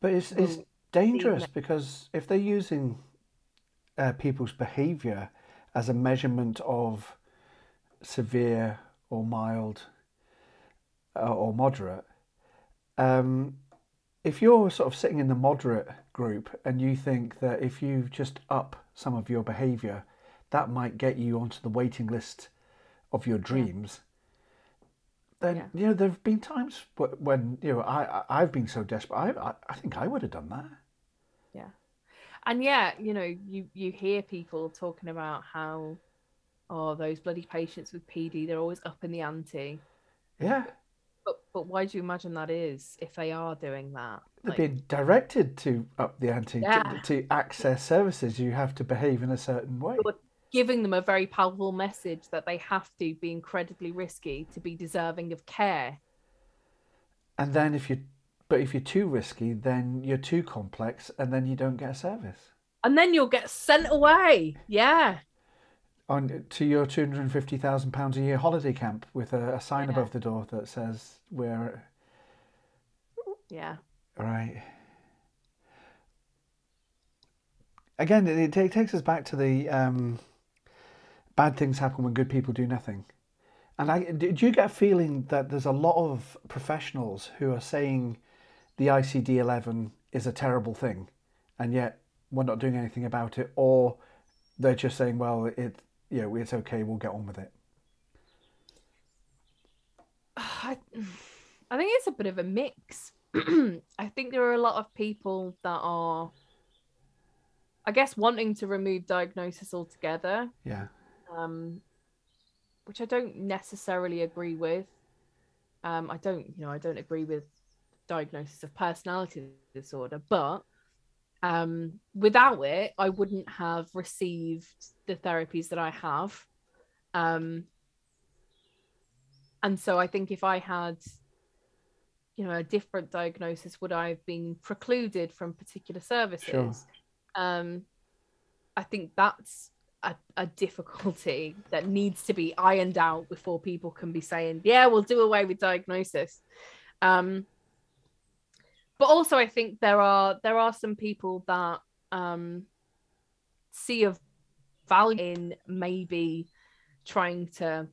but it's it's dangerous because if they're using uh, people's behaviour as a measurement of severe or mild uh, or moderate, um, if you're sort of sitting in the moderate group and you think that if you just up some of your behaviour, that might get you onto the waiting list of your dreams, yeah. then yeah. you know there have been times when you know I I've been so desperate. I I think I would have done that. Yeah, and yeah, you know you you hear people talking about how oh those bloody patients with PD they're always up in the ante. Yeah. But why do you imagine that is if they are doing that? They're like, being directed to up the ante yeah. to, to, access services. You have to behave in a certain way. You're giving them a very powerful message that they have to be incredibly risky to be deserving of care. And then if you, but if you're too risky, then you're too complex, and then you don't get a service. And then you'll get sent away. Yeah on to your two hundred and fifty thousand pounds a year holiday camp with a, a sign yeah. above the door that says we're yeah. Right. Again it, it takes us back to the um, bad things happen when good people do nothing. And I, do you get a feeling that there's a lot of professionals who are saying the ICD-11 is a terrible thing and yet we're not doing anything about it or they're just saying well it yeah, it's okay. We'll get on with it. I, I think it's a bit of a mix. I think there are a lot of people that are, I guess, wanting to remove diagnosis altogether. Yeah. Um, which I don't necessarily agree with. Um, I don't, you know, I don't agree with diagnosis of personality disorder, but um, without it, I wouldn't have received the therapies that I have. Um, and so I think if I had, you know, a different diagnosis, would I have been precluded from particular services? Sure. Um, I think that's a, a difficulty that needs to be ironed out before people can be saying, yeah, we'll do away with diagnosis. Um, but also I think there are there are some people that um, see a value in maybe trying to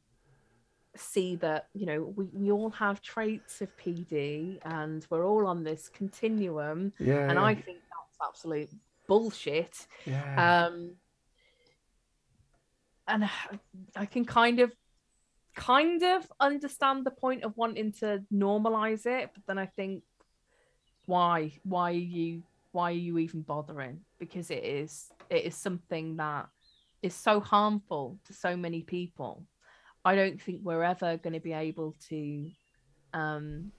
see that you know we, we all have traits of PD and we're all on this continuum yeah, and yeah. I think that's absolute bullshit yeah. um and I can kind of kind of understand the point of wanting to normalize it but then I think why why are you why are you even bothering? Because it is it is something that is so harmful to so many people. I don't think we're ever going to be able to um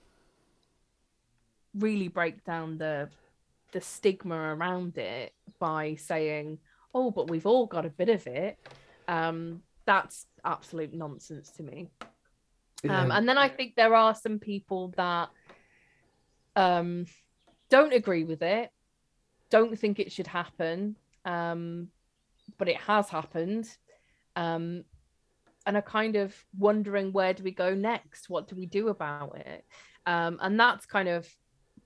really break down the the stigma around it by saying oh but we've all got a bit of it. Um that's absolute nonsense to me. Um and then i think there are some people that um, don't agree with it, don't think it should happen, um, but it has happened. Um, and are kind of wondering where do we go next? What do we do about it? um, and that's kind of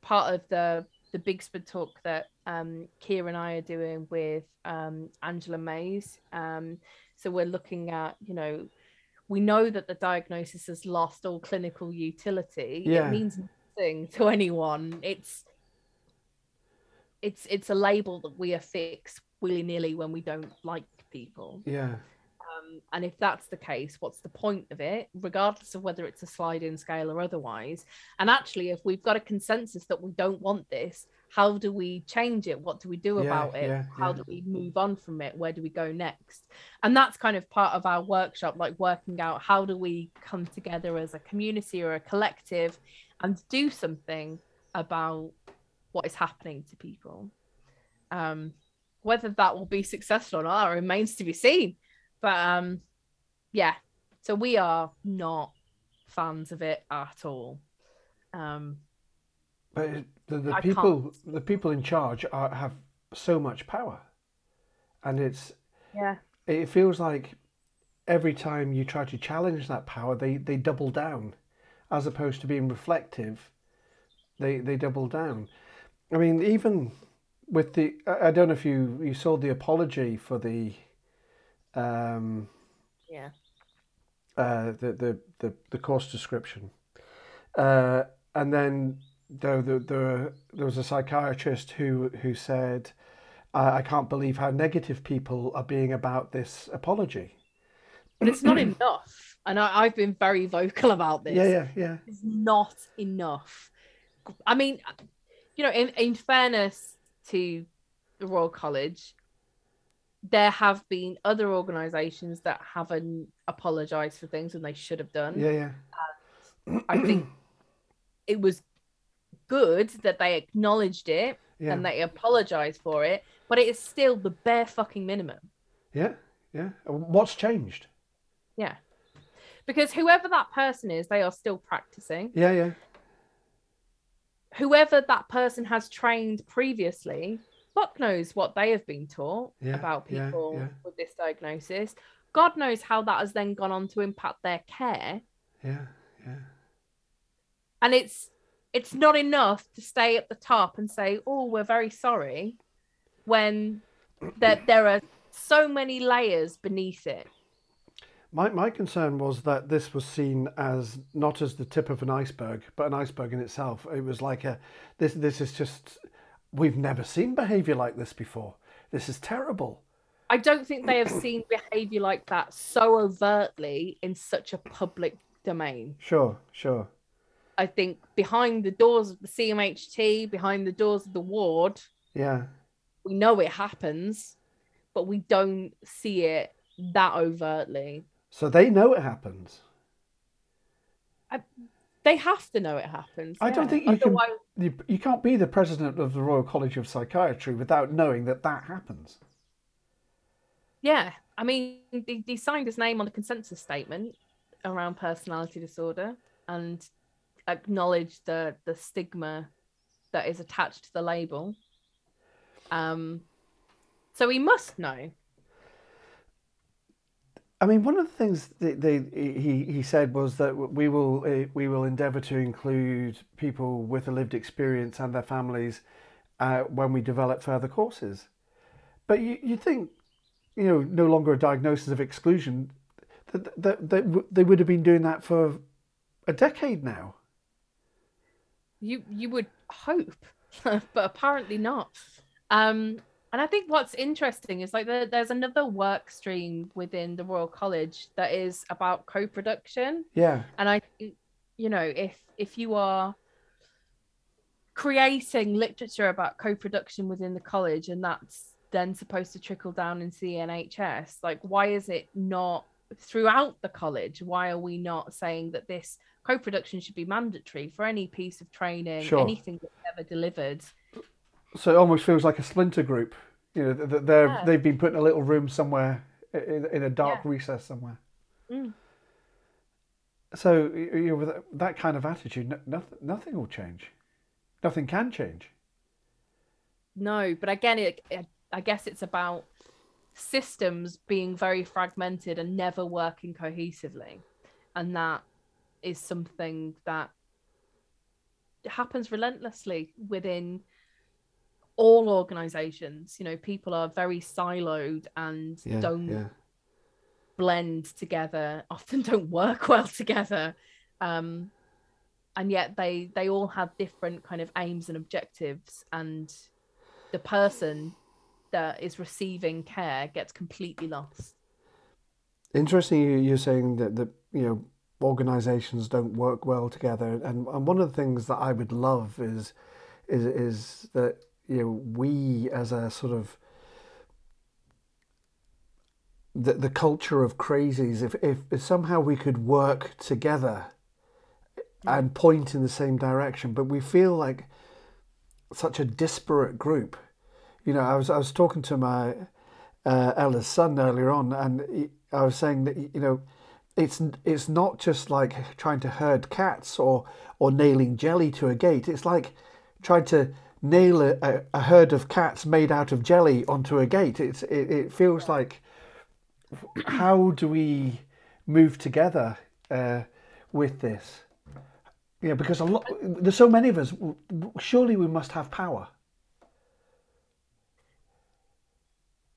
part of the the BIGSPD talk that um, Keir and I are doing with um, Angela Mays. Um, so we're looking at, you know, we know that the diagnosis has lost all clinical utility. Yeah. It means nothing to anyone. It's it's it's a label that we affix willy nilly when we don't like people. Yeah. Um, and if that's the case, what's the point of it, regardless of whether it's a sliding scale or otherwise? And actually, if we've got a consensus that we don't want this, how do we change it? What do we do Yeah, about it? yeah, how yeah. do we move on from it? Where do we go next? And that's kind of part of our workshop, like working out how do we come together as a community or a collective and do something about what is happening to people. Um, whether that will be successful or not remains to be seen. But um, yeah, so we are not fans of it at all. Um, But the, the people the people in charge are, have so much power, and it's yeah, it feels like every time you try to challenge that power, they, they double down, as opposed to being reflective. They they double down. I mean, even with the I don't know if you you saw the apology for the um yeah, uh, the, the, the, the course description. Uh, and then there, there, there, there was a psychiatrist who, who said, I, I can't believe how negative people are being about this apology. but it's not enough. And I, I've been very vocal about this. Yeah, yeah, yeah. It's not enough. I mean, you know, in, in fairness to the Royal College, there have been other organisations that haven't apologised for things when they should have done. Yeah, yeah. Um, I think it was good that they acknowledged it Yeah, and they apologized for it, but it is still the bare fucking minimum. yeah, yeah. What's changed? Yeah. Because whoever that person is, they are still practicing. Yeah, yeah. Whoever that person has trained previously, fuck knows what they have been taught Yeah, about yeah, people yeah. with this diagnosis. God knows how that has then gone on to impact their care. Yeah, yeah. and it's it's not enough to stay at the top and say oh we're very sorry when that there are so many layers beneath it My, my concern was that this was seen as not as the tip of an iceberg, but an iceberg in itself. It was like a this this is just we've never seen behavior like this before. This is terrible. i don't think they have seen behavior like that so overtly in such a public domain Sure, sure. i think behind the doors of the cmht behind the doors of the ward Yeah. we know it happens but we don't see it that overtly So they know it happens. they have to know it happens I don't think you can- You, you can't be the president of the Royal College of Psychiatry without knowing that that happens. Yeah, I mean, he, he signed his name on the consensus statement around personality disorder and acknowledged the the stigma that is attached to the label. Um, so he must know. I mean, one of the things that they, he, he said was that we will uh, we will endeavour to include people with a lived experience and their families uh, when we develop further courses. But you you think, you know, no longer a diagnosis of exclusion, that, that, that they would have been doing that for a decade now. You you would hope, but apparently not. Um, and I think what's interesting is like there, there's another work stream within the Royal College that is about co-production. Yeah, and i think you know if if you are creating literature about co-production within the college and that's then supposed to trickle down into the nhs like why is it not throughout the college why are we not saying that this co-production should be mandatory for any piece of training Sure. anything that's ever delivered so it almost feels like a splinter group. You know, that they're Yeah. they've been put in a little room somewhere in, in a dark Yeah. recess somewhere. Mm. So you know, with that- that kind of attitude, nothing, nothing will change. Nothing can change. No, but again, it, it, I guess it's about systems being very fragmented and never working cohesively, and that is something that happens relentlessly within all organizations. You know, people are very siloed and yeah, don't yeah. blend together, often don't work well together. Um, and yet they they all have different kind of aims and objectives and the person that is receiving care gets completely lost interesting you're saying that the you know organizations don't work well together and, and one of the things that i would love is is is that you know we as a sort of the, the culture of crazies if, if, if somehow we could work together and point in the same direction but we feel like such a disparate group you know i was i was talking to my uh, eldest son earlier on and he, i was saying that you know it's it's not just like trying to herd cats or or nailing jelly to a gate. It's like trying to nail a, a herd of cats made out of jelly onto a gate. It's it, it feels like how do we move together uh, with this? Yeah, because a lot there's so many of us. Surely we must have power.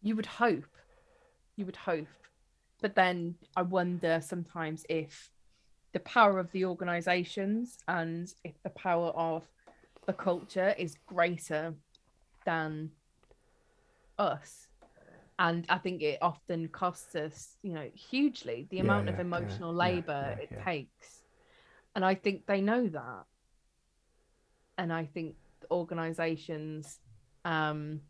You would hope. You would hope but then I wonder sometimes if the power of the organizations and if the power of the culture is greater than us and i think it often costs us you know hugely the yeah, amount yeah, of emotional yeah, labor it takes and i think they know that and i think organizations um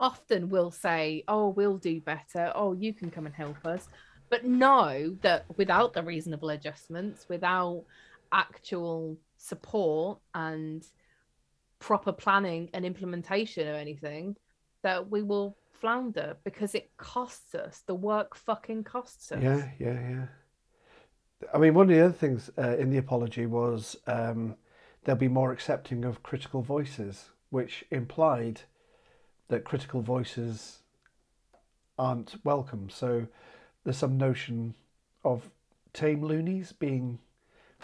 often will say, Oh, we'll do better. Oh, you can come and help us. But know that without the reasonable adjustments, without actual support and proper planning and implementation of anything, that we will flounder because it costs us. The work fucking costs us. Yeah, yeah, yeah. I mean, one of the other things uh, in the apology was um, they'll be more accepting of critical voices, which implied that critical voices aren't welcome. So there's some notion of tame loonies being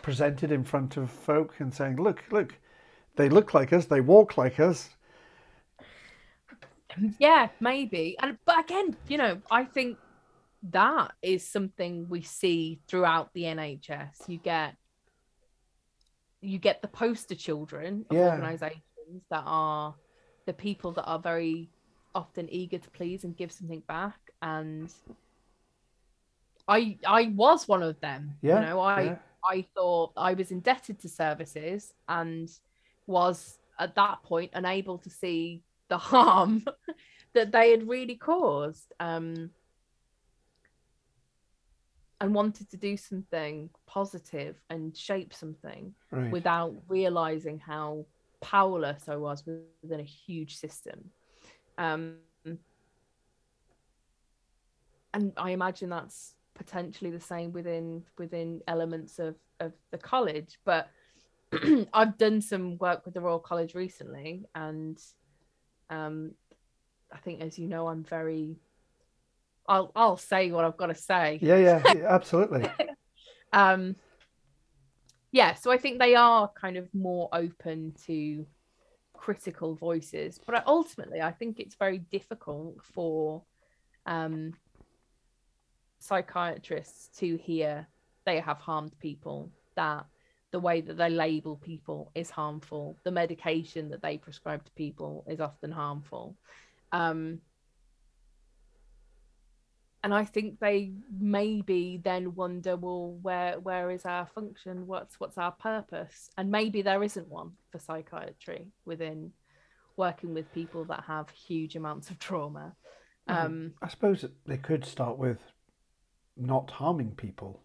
presented in front of folk and saying, look, look, they look like us, they walk like us. Yeah, maybe. And but again, you know, I think that is something we see throughout the NHS. You get you get the poster children of yeah. organizations that are the people that are very often eager to please and give something back and I I was one of them. Yeah, you know, I yeah. I thought I was indebted to services and was at that point unable to see the harm that they had really caused. Um, and wanted to do something positive and shape something right. without realizing how powerless I was within a huge system. Um, and I imagine that's potentially the same within within elements of of the college. But I've done some work with the Royal College recently, and um, I think, as you know, I'm very. I'll I'll say what I've got to say. Yeah, yeah, absolutely. um, yeah, so I think they are kind of more open to critical voices, but ultimately, I think it's very difficult for um, psychiatrists to hear they have harmed people, that the way that they label people is harmful, the medication that they prescribe to people is often harmful. Um, and I think they maybe then wonder, well, where where is our function? What's what's our purpose? And maybe there isn't one for psychiatry within working with people that have huge amounts of trauma. Mm-hmm. Um, I suppose they could start with not harming people.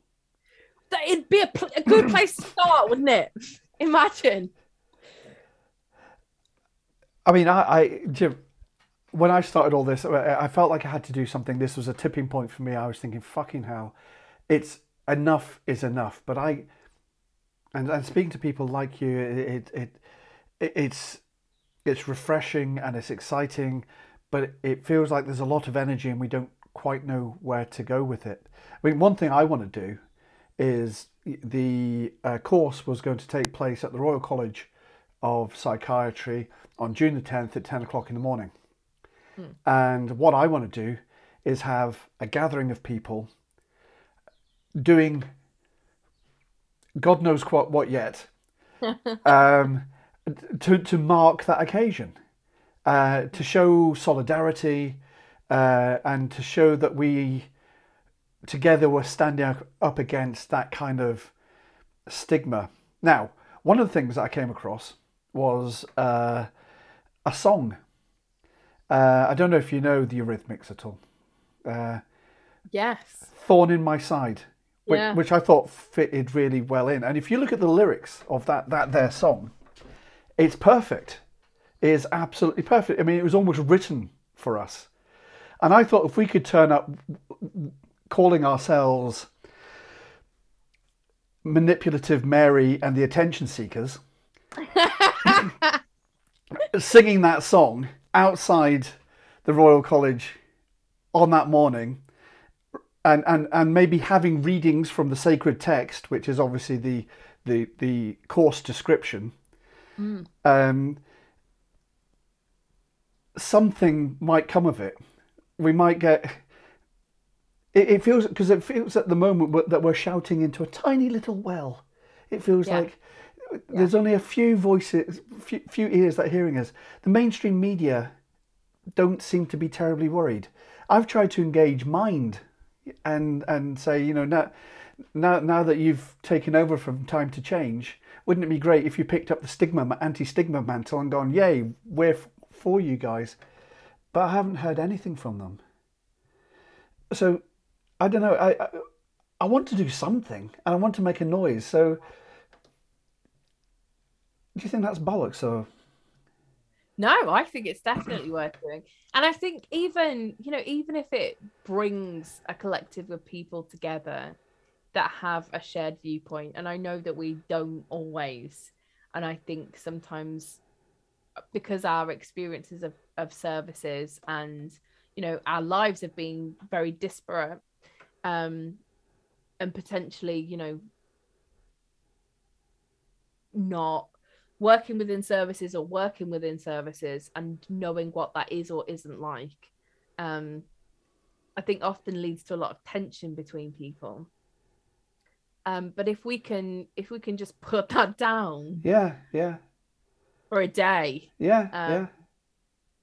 That it'd be a, pl- a good place to start, wouldn't it? Imagine. I mean, I, I Jim, when I started all this, I felt like I had to do something. This was a tipping point for me. I was thinking, fucking hell, it's enough is enough. But I, and, and speaking to people like you, it, it, it it's it's refreshing and it's exciting, but it feels like there's a lot of energy and we don't quite know where to go with it. I mean, one thing I want to do is the uh, course was going to take place at the Royal College of Psychiatry on June the 10th at 10 o'clock in the morning. Hmm. And what I want to do is have a gathering of people doing God knows what, what yet um, to, to mark that occasion, uh, to show solidarity uh, and to show that we together were standing up against that kind of stigma. Now, one of the things that I came across was uh, a song. Uh, I don't know if you know the Eurythmics at all. Uh, yes. Thorn in My Side, which, yeah. which I thought fitted really well in. And if you look at the lyrics of that, that their song, it's perfect. It is absolutely perfect. I mean, it was almost written for us. And I thought if we could turn up calling ourselves manipulative Mary and the attention seekers, singing that song outside the Royal College on that morning, and, and, and maybe having readings from the sacred text, which is obviously the the, the course description. Mm. Um, something might come of it. We might get it, it feels because it feels at the moment that we're shouting into a tiny little well. It feels yeah. like there's only a few voices, few, few ears that are hearing us. The mainstream media don't seem to be terribly worried. I've tried to engage mind and and say, you know, now now now that you've taken over from time to change, wouldn't it be great if you picked up the stigma anti-stigma mantle and gone, yay, we're f- for you guys. But I haven't heard anything from them. So I don't know. I, I, I want to do something, and I want to make a noise. So, do you think that's bollocks or? No, I think it's definitely worth doing, and I think even you know even if it brings a collective of people together that have a shared viewpoint, and I know that we don't always, and I think sometimes because our experiences of, of services and you know our lives have been very disparate um, and potentially, you know, not working within services or working within services and knowing what that is or isn't like, um, I think often leads to a lot of tension between people. Um, but if we can, if we can just put that down, yeah, yeah, for a day, yeah, um, yeah,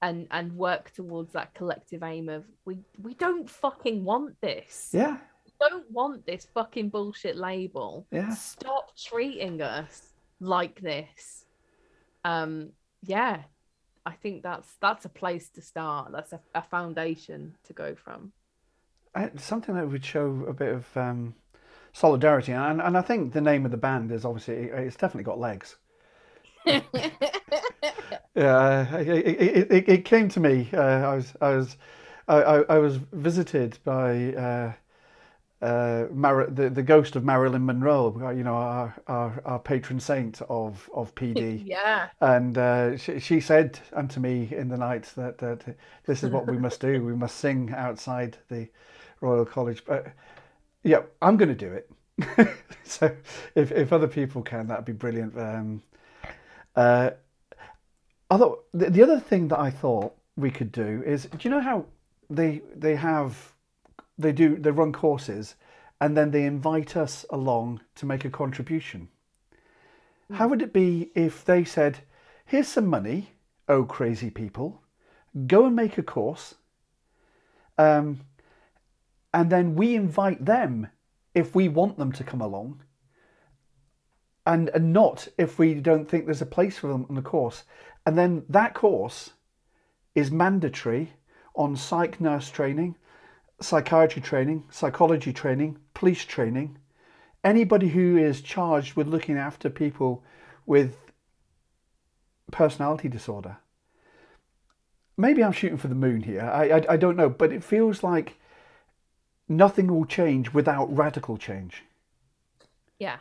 and and work towards that collective aim of we we don't fucking want this. Yeah. We don't want this fucking bullshit label. Yeah. Stop treating us like this. Um yeah. I think that's that's a place to start. That's a, a foundation to go from. something that would show a bit of um, solidarity, and and I think the name of the band is obviously it's definitely got legs. Yeah, it, it, it, came to me. Uh, I was I was I, I was visited by uh, uh, Mar- the the ghost of Marilyn Monroe. You know, our our, our patron saint of of PD. yeah. And uh, she, she said unto me in the night that that this is what we must do. We must sing outside the Royal College. But yeah, I'm going to do it. so if if other people can, that'd be brilliant. Um, uh, other the, the other thing that I thought we could do is, do you know how they they have they do they run courses and then they invite us along to make a contribution. Mm. How would it be if they said, "Here's some money, oh crazy people, go and make a course." Um, and then we invite them if we want them to come along and, and not if we don't think there's a place for them on the course. And then that course is mandatory on psych nurse training, psychiatry training, psychology training, police training. Anybody who is charged with looking after people with personality disorder. Maybe I'm shooting for the moon here. I, I, I don't know, but it feels like nothing will change without radical change. Yeah.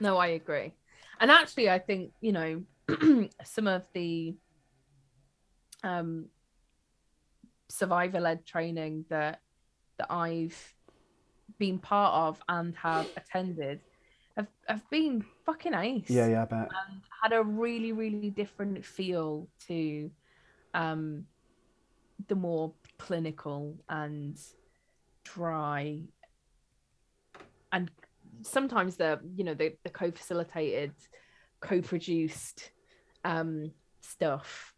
No, I agree. And actually, I think, you know, some of the um, survivor led training that that I've been part of and have attended have, have been fucking ace. Yeah, yeah, I bet. And had a really, really different feel to um, the more clinical and dry and sometimes the you know the, the co-facilitated co-produced um stuff.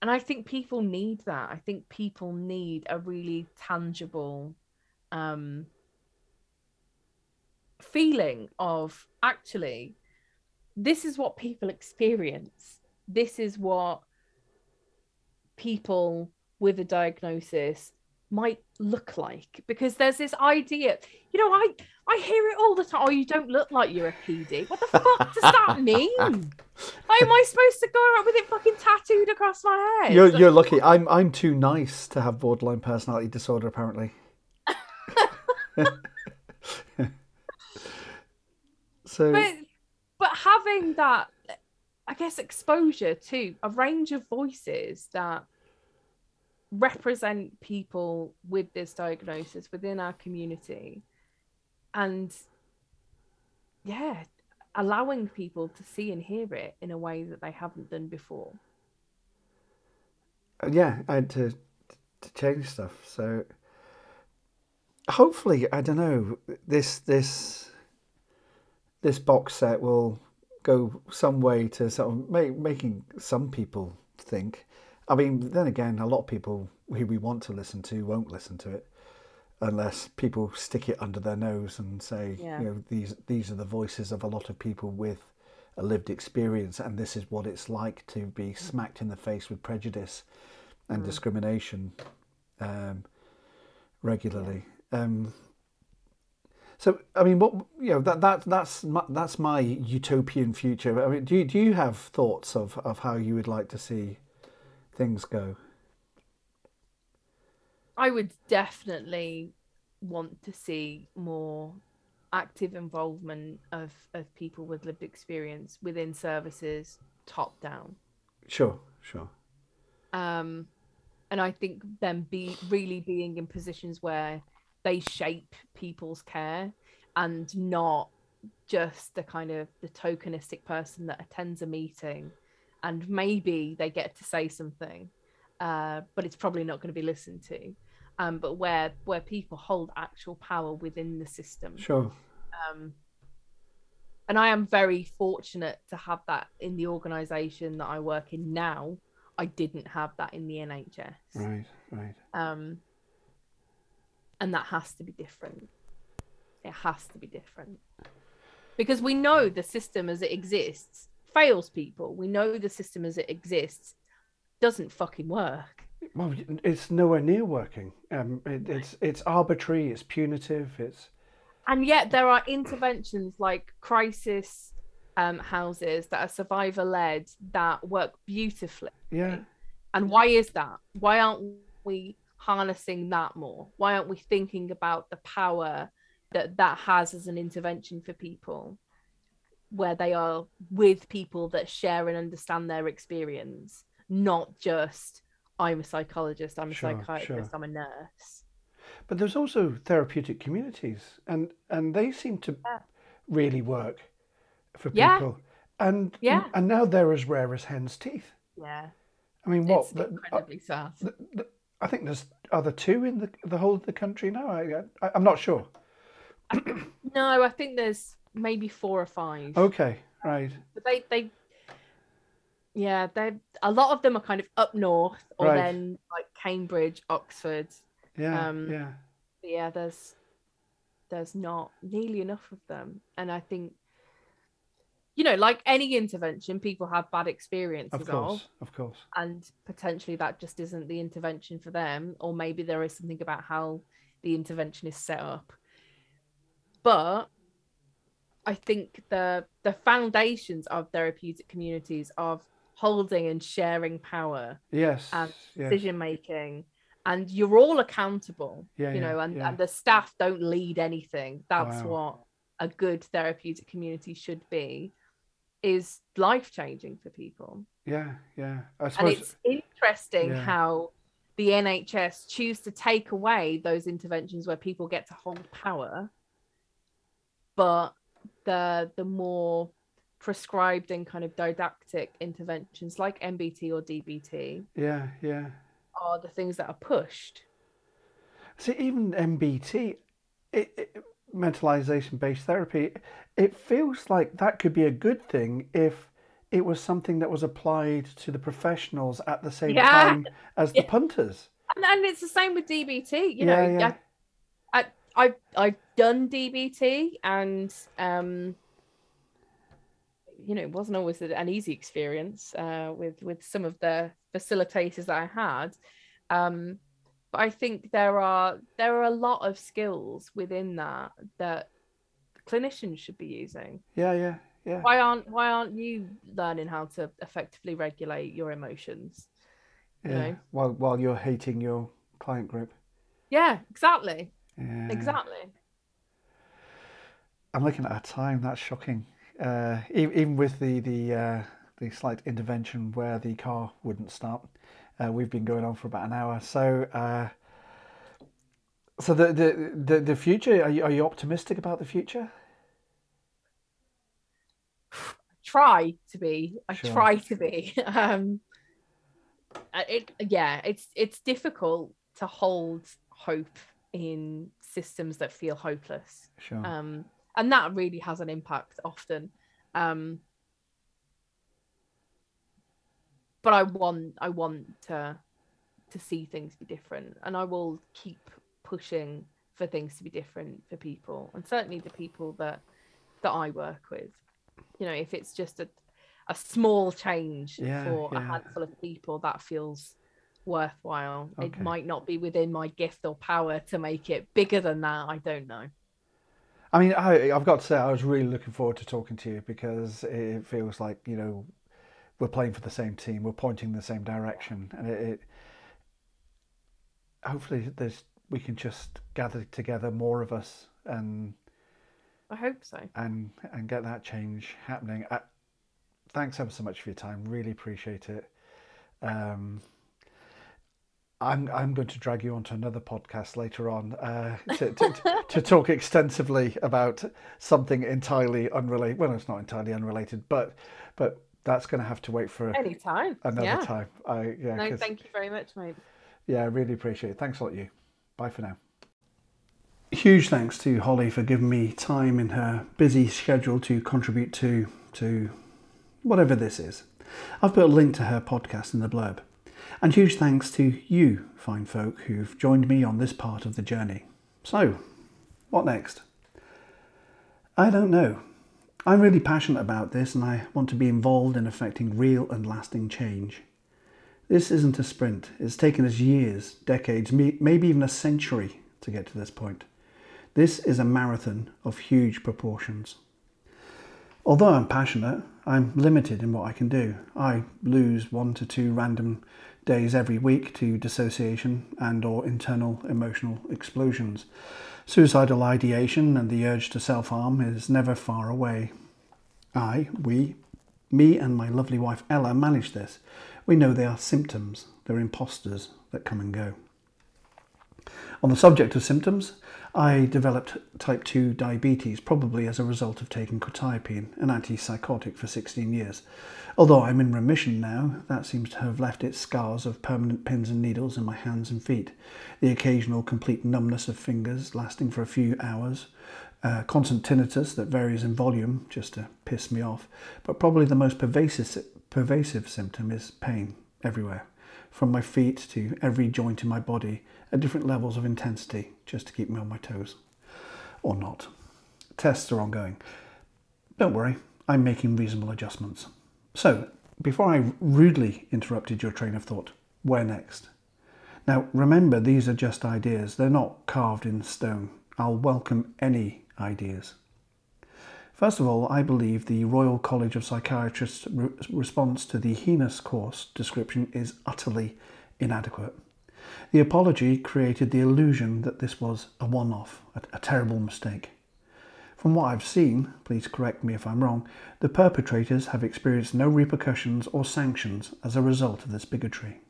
And i think people need that. I think people need a really tangible um feeling of actually this is what people experience. This is what people with a diagnosis might look like because there's this idea you know i i hear it all the time oh you don't look like you're a pd what the fuck does that mean? How am i supposed to go around with it fucking tattooed across my head? You're, you're lucky. I'm i'm too nice to have borderline personality disorder apparently. So but but having that i guess exposure to a range of voices that represent people with this diagnosis within our community and yeah allowing people to see and hear it in a way that they haven't done before. Yeah and to to change stuff. So hopefully i don't know this this this box set will go some way to sort of make, making some people think I mean, then again, a lot of people who we want to listen to won't listen to it unless people stick it under their nose and say, yeah. you know, these these are the voices of a lot of people with a lived experience, and this is what it's like to be smacked in the face with prejudice and mm. discrimination um, regularly. Yeah. Um, so, I mean, what you know that that that's my, that's my utopian future. I mean, do you, do you have thoughts of, of how you would like to see things go? I would definitely want to see more active involvement of, of people with lived experience within services top down. Sure, sure. Um, and I think them be really being in positions where they shape people's care and not just the kind of the tokenistic person that attends a meeting and maybe they get to say something, uh, but it's probably not going to be listened to. Um, but where where people hold actual power within the system. Sure. Um, and I am very fortunate to have that in the organisation that I work in now. I didn't have that in the NHS. Right, right. Um, and that has to be different. It has to be different because we know the system as it exists fails people. We know the system as it exists doesn't fucking work. Well, it's nowhere near working. Um, it, it's it's arbitrary. It's punitive. It's and yet there are interventions like crisis um, houses that are survivor led that work beautifully. Yeah. And why is that? Why aren't we harnessing that more? Why aren't we thinking about the power that that has as an intervention for people? Where they are with people that share and understand their experience, not just I'm a psychologist, I'm a sure, psychiatrist, sure. I'm a nurse. But there's also therapeutic communities, and and they seem to yeah. really work for people. And yeah. and now they're as rare as hen's teeth. Yeah. I mean, what? It's the, incredibly uh, sad. I think there's other two in the the whole of the country now. I, I I'm not sure. no, I think there's maybe four or five. Okay, right. But they they yeah, they a lot of them are kind of up north or right. then like Cambridge, Oxford. Yeah, um, yeah. yeah, there's there's not nearly enough of them, and I think you know, like any intervention, people have bad experiences of. Course, of, of course. And potentially that just isn't the intervention for them, or maybe there is something about how the intervention is set up. But I think the the foundations of therapeutic communities of holding and sharing power, yes, and yes. decision making, and you're all accountable, yeah, you yeah, know, and, yeah. and the staff don't lead anything. That's wow. what a good therapeutic community should be, is life changing for people. Yeah, yeah. And it's interesting how the NHS choose to take away those interventions where people get to hold power, but the the more prescribed and kind of didactic interventions like MBT or DBT, yeah, yeah, are the things that are pushed. See, even MBT, it, it, mentalization based therapy, it feels like that could be a good thing if it was something that was applied to the professionals at the same yeah. time as yeah. the punters. And, and, it's the same with DBT. You know, yeah, I, I, I, I've done DBT and, um, you know, it wasn't always an easy experience uh, with with some of the facilitators that I had. Um, but I think there are there are a lot of skills within that that clinicians should be using. Yeah, yeah, yeah. Why aren't why aren't you learning how to effectively regulate your emotions? You yeah. Know? While while you're hating your client group. Yeah, exactly. Yeah. Exactly. I'm looking at our time. That's shocking. Uh, even with the the uh, the slight intervention where the car wouldn't start, uh, we've been going on for about an hour. So, uh, so the, the the the future. Are you are you optimistic about the future? I try to be. I sure. try to be. Um, it yeah, it's it's difficult to hold hope in systems that feel hopeless. Sure. Um, and that really has an impact often. Um, but I want I want to to see things be different, and I will keep pushing for things to be different for people, and certainly the people that that I work with you know if it's just a a small change yeah, for yeah. a handful of people that feels worthwhile okay. it might not be within my gift or power to make it bigger than that i don't know i mean I, i've got to say i was really looking forward to talking to you because it feels like you know we're playing for the same team we're pointing in the same direction and it, it hopefully there's we can just gather together more of us and I hope so. And and get that change happening. Uh, thanks ever so much for your time. Really appreciate it. Um, I'm I'm going to drag you onto another podcast later on uh, to, to, to, talk extensively about something entirely unrelated. Well, it's not entirely unrelated, but but that's going to have to wait for any time. Another yeah. time. I yeah. No, thank you very much, mate. Yeah, I really appreciate it. Thanks a lot, you. Bye for now huge thanks to Holly for giving me time in her busy schedule to contribute to to whatever this is. I've put a link to her podcast in the blurb. And huge thanks to you, fine folk, who've joined me on this part of the journey. So, what next? I don't know. I'm really passionate about this and I want to be involved in affecting real and lasting change. This isn't a sprint. It's taken us years, decades, maybe even a century to get to this point. This is a marathon of huge proportions. Although I'm passionate, I'm limited in what I can do. I lose one to two random days every week to dissociation and or internal emotional explosions. Suicidal ideation and the urge to self-harm is never far away. I, we, me and my lovely wife Ella manage this. We know they are symptoms, they're imposters that come and go. On the subject of symptoms, I developed type 2 diabetes, probably as a result of taking quetiapine, an antipsychotic, for 16 years. Although I'm in remission now, that seems to have left its scars of permanent pins and needles in my hands and feet, the occasional complete numbness of fingers lasting for a few hours, uh, constant tinnitus that varies in volume just to piss me off, but probably the most pervasive, pervasive symptom is pain everywhere, from my feet to every joint in my body at different levels of intensity just to keep me on my toes. Or not. Tests are ongoing. Don't worry, I'm making reasonable adjustments. So, before I rudely interrupted your train of thought, where next? Now, remember, these are just ideas. They're not carved in stone. I'll welcome any ideas. First of all, I believe the Royal College of Psychiatrists' re- response to the heinous course description is utterly inadequate. The apology created the illusion that this was a one off, a, a terrible mistake. From what I've seen, please correct me if I'm wrong, the perpetrators have experienced no repercussions or sanctions as a result of this bigotry.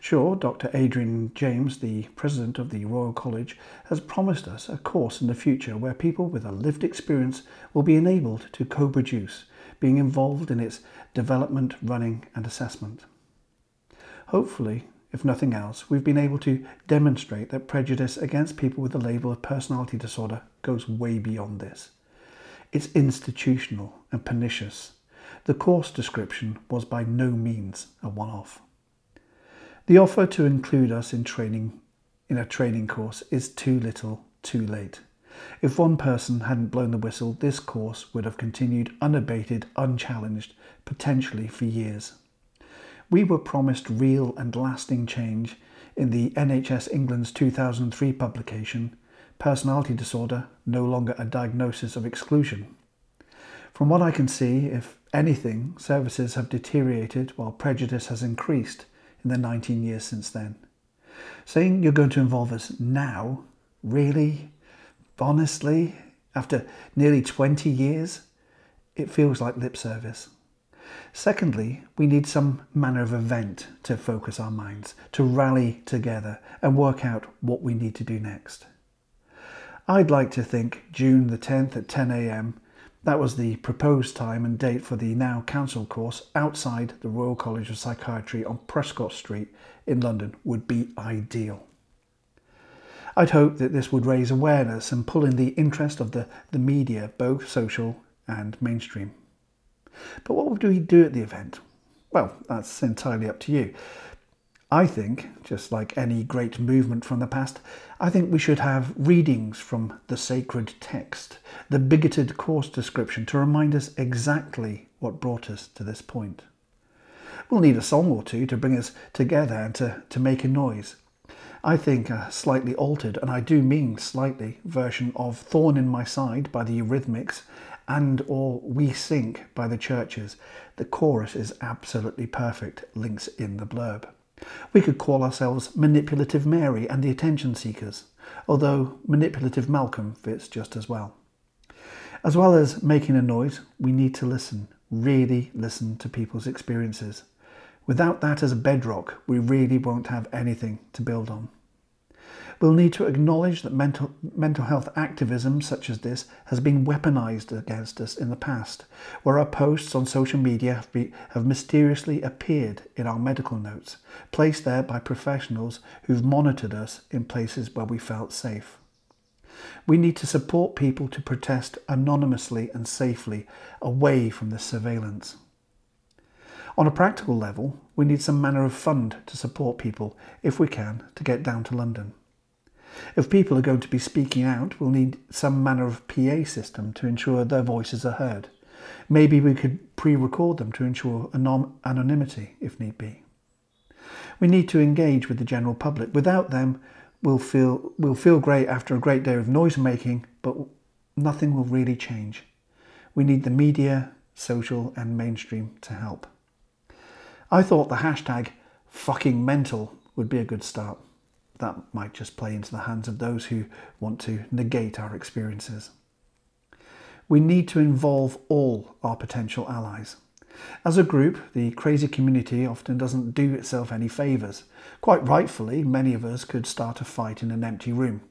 Sure, Dr. Adrian James, the president of the Royal College, has promised us a course in the future where people with a lived experience will be enabled to co produce, being involved in its development, running, and assessment. Hopefully, if nothing else, we've been able to demonstrate that prejudice against people with the label of personality disorder goes way beyond this. It's institutional and pernicious. The course description was by no means a one off. The offer to include us in training in a training course is too little, too late. If one person hadn't blown the whistle, this course would have continued unabated, unchallenged, potentially for years. We were promised real and lasting change in the NHS England's 2003 publication, Personality Disorder No Longer a Diagnosis of Exclusion. From what I can see, if anything, services have deteriorated while prejudice has increased in the 19 years since then. Saying you're going to involve us now, really, honestly, after nearly 20 years, it feels like lip service. Secondly, we need some manner of event to focus our minds, to rally together and work out what we need to do next. I'd like to think June the 10th at 10am, that was the proposed time and date for the now cancelled course outside the Royal College of Psychiatry on Prescot Street in London would be ideal. I'd hope that this would raise awareness and pull in the interest of the, the media, both social and mainstream. But what do we do at the event? Well, that's entirely up to you. I think, just like any great movement from the past, I think we should have readings from the sacred text, the bigoted course description to remind us exactly what brought us to this point. We'll need a song or two to bring us together and to, to make a noise. I think a slightly altered, and I do mean slightly, version of Thorn in My Side by the Eurythmics and or We Sink by the CHVRCHES. The chorus is absolutely perfect, links in the blurb. We could call ourselves Manipulative Mary and the Attention Seekers, although Manipulative Malcolm fits just as well. As well as making a noise, we need to listen, really listen to people's experiences. Without that as a bedrock, we really won't have anything to build on. We'll need to acknowledge that mental, mental health activism such as this has been weaponized against us in the past, where our posts on social media have, be, have mysteriously appeared in our medical notes, placed there by professionals who've monitored us in places where we felt safe. We need to support people to protest anonymously and safely away from this surveillance. On a practical level, we need some manner of fund to support people, if we can, to get down to London. If people are going to be speaking out, we'll need some manner of PA system to ensure their voices are heard. Maybe we could pre-record them to ensure anon- anonymity if need be. We need to engage with the general public. Without them, we'll feel, we'll feel great after a great day of noise making, but nothing will really change. We need the media, social and mainstream to help. I thought the hashtag fucking mental would be a good start that might just play into the hands of those who want to negate our experiences. We need to involve all our potential allies. As a group, the crazy community often doesn't do itself any favours. Quite rightfully, many of us could start a fight in an empty room.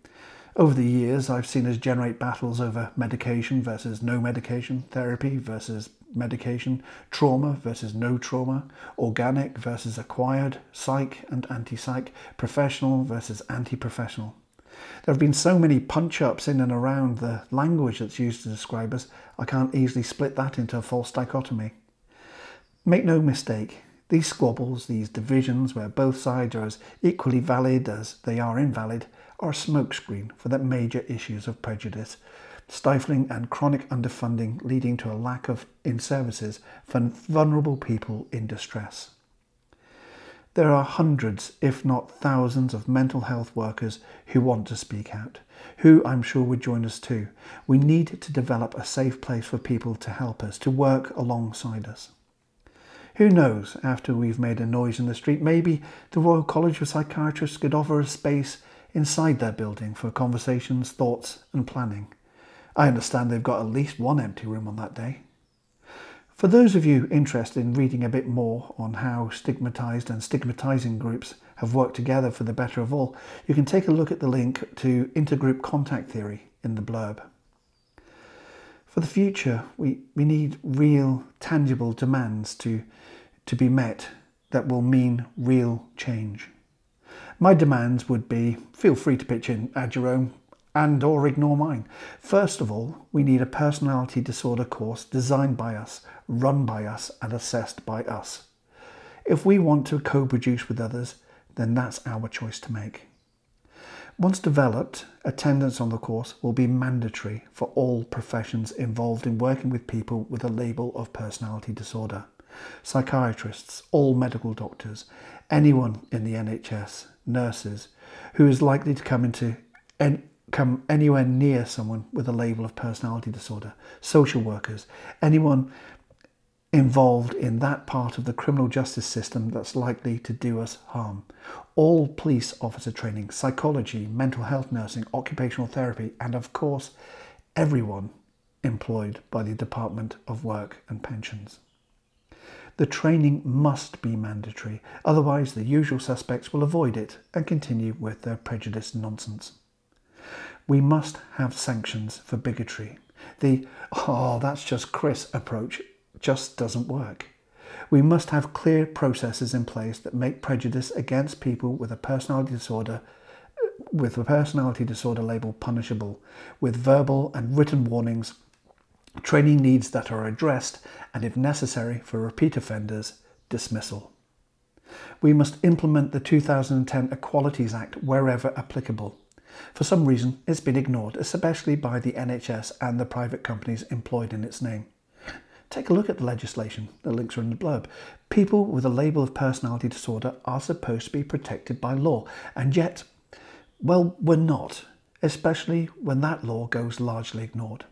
Over the years, I've seen us generate battles over medication versus no medication, therapy versus medication, trauma versus no trauma, organic versus acquired, psych and anti psych, professional versus anti professional. There have been so many punch ups in and around the language that's used to describe us, I can't easily split that into a false dichotomy. Make no mistake, these squabbles, these divisions where both sides are as equally valid as they are invalid, are a smokescreen for the major issues of prejudice stifling and chronic underfunding leading to a lack of in services for vulnerable people in distress. There are hundreds, if not thousands, of mental health workers who want to speak out, who I'm sure would join us too. We need to develop a safe place for people to help us, to work alongside us. Who knows, after we've made a noise in the street, maybe the Royal College of Psychiatrists could offer a space inside their building for conversations, thoughts, and planning. I understand they've got at least one empty room on that day. For those of you interested in reading a bit more on how stigmatised and stigmatising groups have worked together for the better of all, you can take a look at the link to intergroup contact theory in the blurb. For the future, we, we need real, tangible demands to, to be met that will mean real change. My demands would be feel free to pitch in, add your own, and or ignore mine. First of all, we need a personality disorder course designed by us, run by us, and assessed by us. If we want to co-produce with others, then that's our choice to make. Once developed, attendance on the course will be mandatory for all professions involved in working with people with a label of personality disorder. Psychiatrists, all medical doctors, anyone in the NHS, nurses, who is likely to come into come anywhere near someone with a label of personality disorder, social workers, anyone involved in that part of the criminal justice system that's likely to do us harm. All police officer training, psychology, mental health nursing, occupational therapy, and of course, everyone employed by the Department of Work and Pensions. The training must be mandatory, otherwise, the usual suspects will avoid it and continue with their prejudice nonsense. We must have sanctions for bigotry. The, oh, that's just Chris approach just doesn't work. We must have clear processes in place that make prejudice against people with a personality disorder uh, with a personality disorder label punishable, with verbal and written warnings, training needs that are addressed, and if necessary for repeat offenders, dismissal. We must implement the 2010 Equalities Act wherever applicable. For some reason, it's been ignored, especially by the NHS and the private companies employed in its name. Take a look at the legislation. The links are in the blurb. People with a label of personality disorder are supposed to be protected by law, and yet, well, we're not, especially when that law goes largely ignored.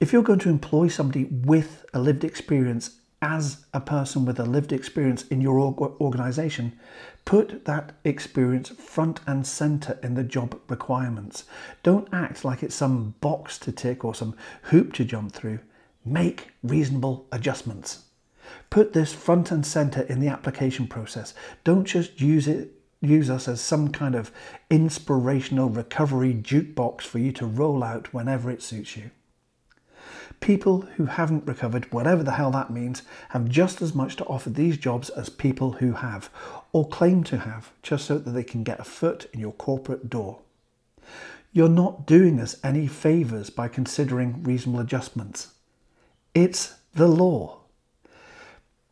If you're going to employ somebody with a lived experience as a person with a lived experience in your organization, put that experience front and center in the job requirements. Don't act like it's some box to tick or some hoop to jump through. Make reasonable adjustments. Put this front and center in the application process. Don't just use it use us as some kind of inspirational recovery jukebox for you to roll out whenever it suits you. People who haven't recovered, whatever the hell that means, have just as much to offer these jobs as people who have, or claim to have, just so that they can get a foot in your corporate door. You're not doing us any favours by considering reasonable adjustments. It's the law.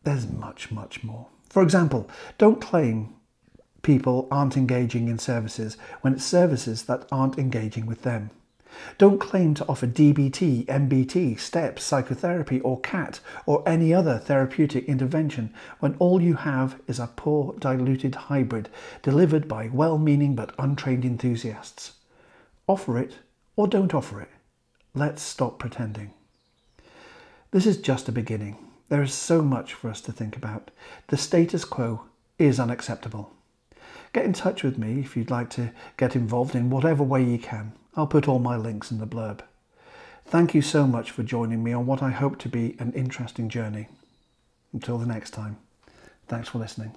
There's much, much more. For example, don't claim people aren't engaging in services when it's services that aren't engaging with them. Don't claim to offer DBT, MBT, STEPPS, psychotherapy, or CAT, or any other therapeutic intervention when all you have is a poor, diluted hybrid delivered by well meaning but untrained enthusiasts. Offer it or don't offer it. Let's stop pretending. This is just a beginning. There is so much for us to think about. The status quo is unacceptable. Get in touch with me if you'd like to get involved in whatever way you can. I'll put all my links in the blurb. Thank you so much for joining me on what I hope to be an interesting journey. Until the next time, thanks for listening.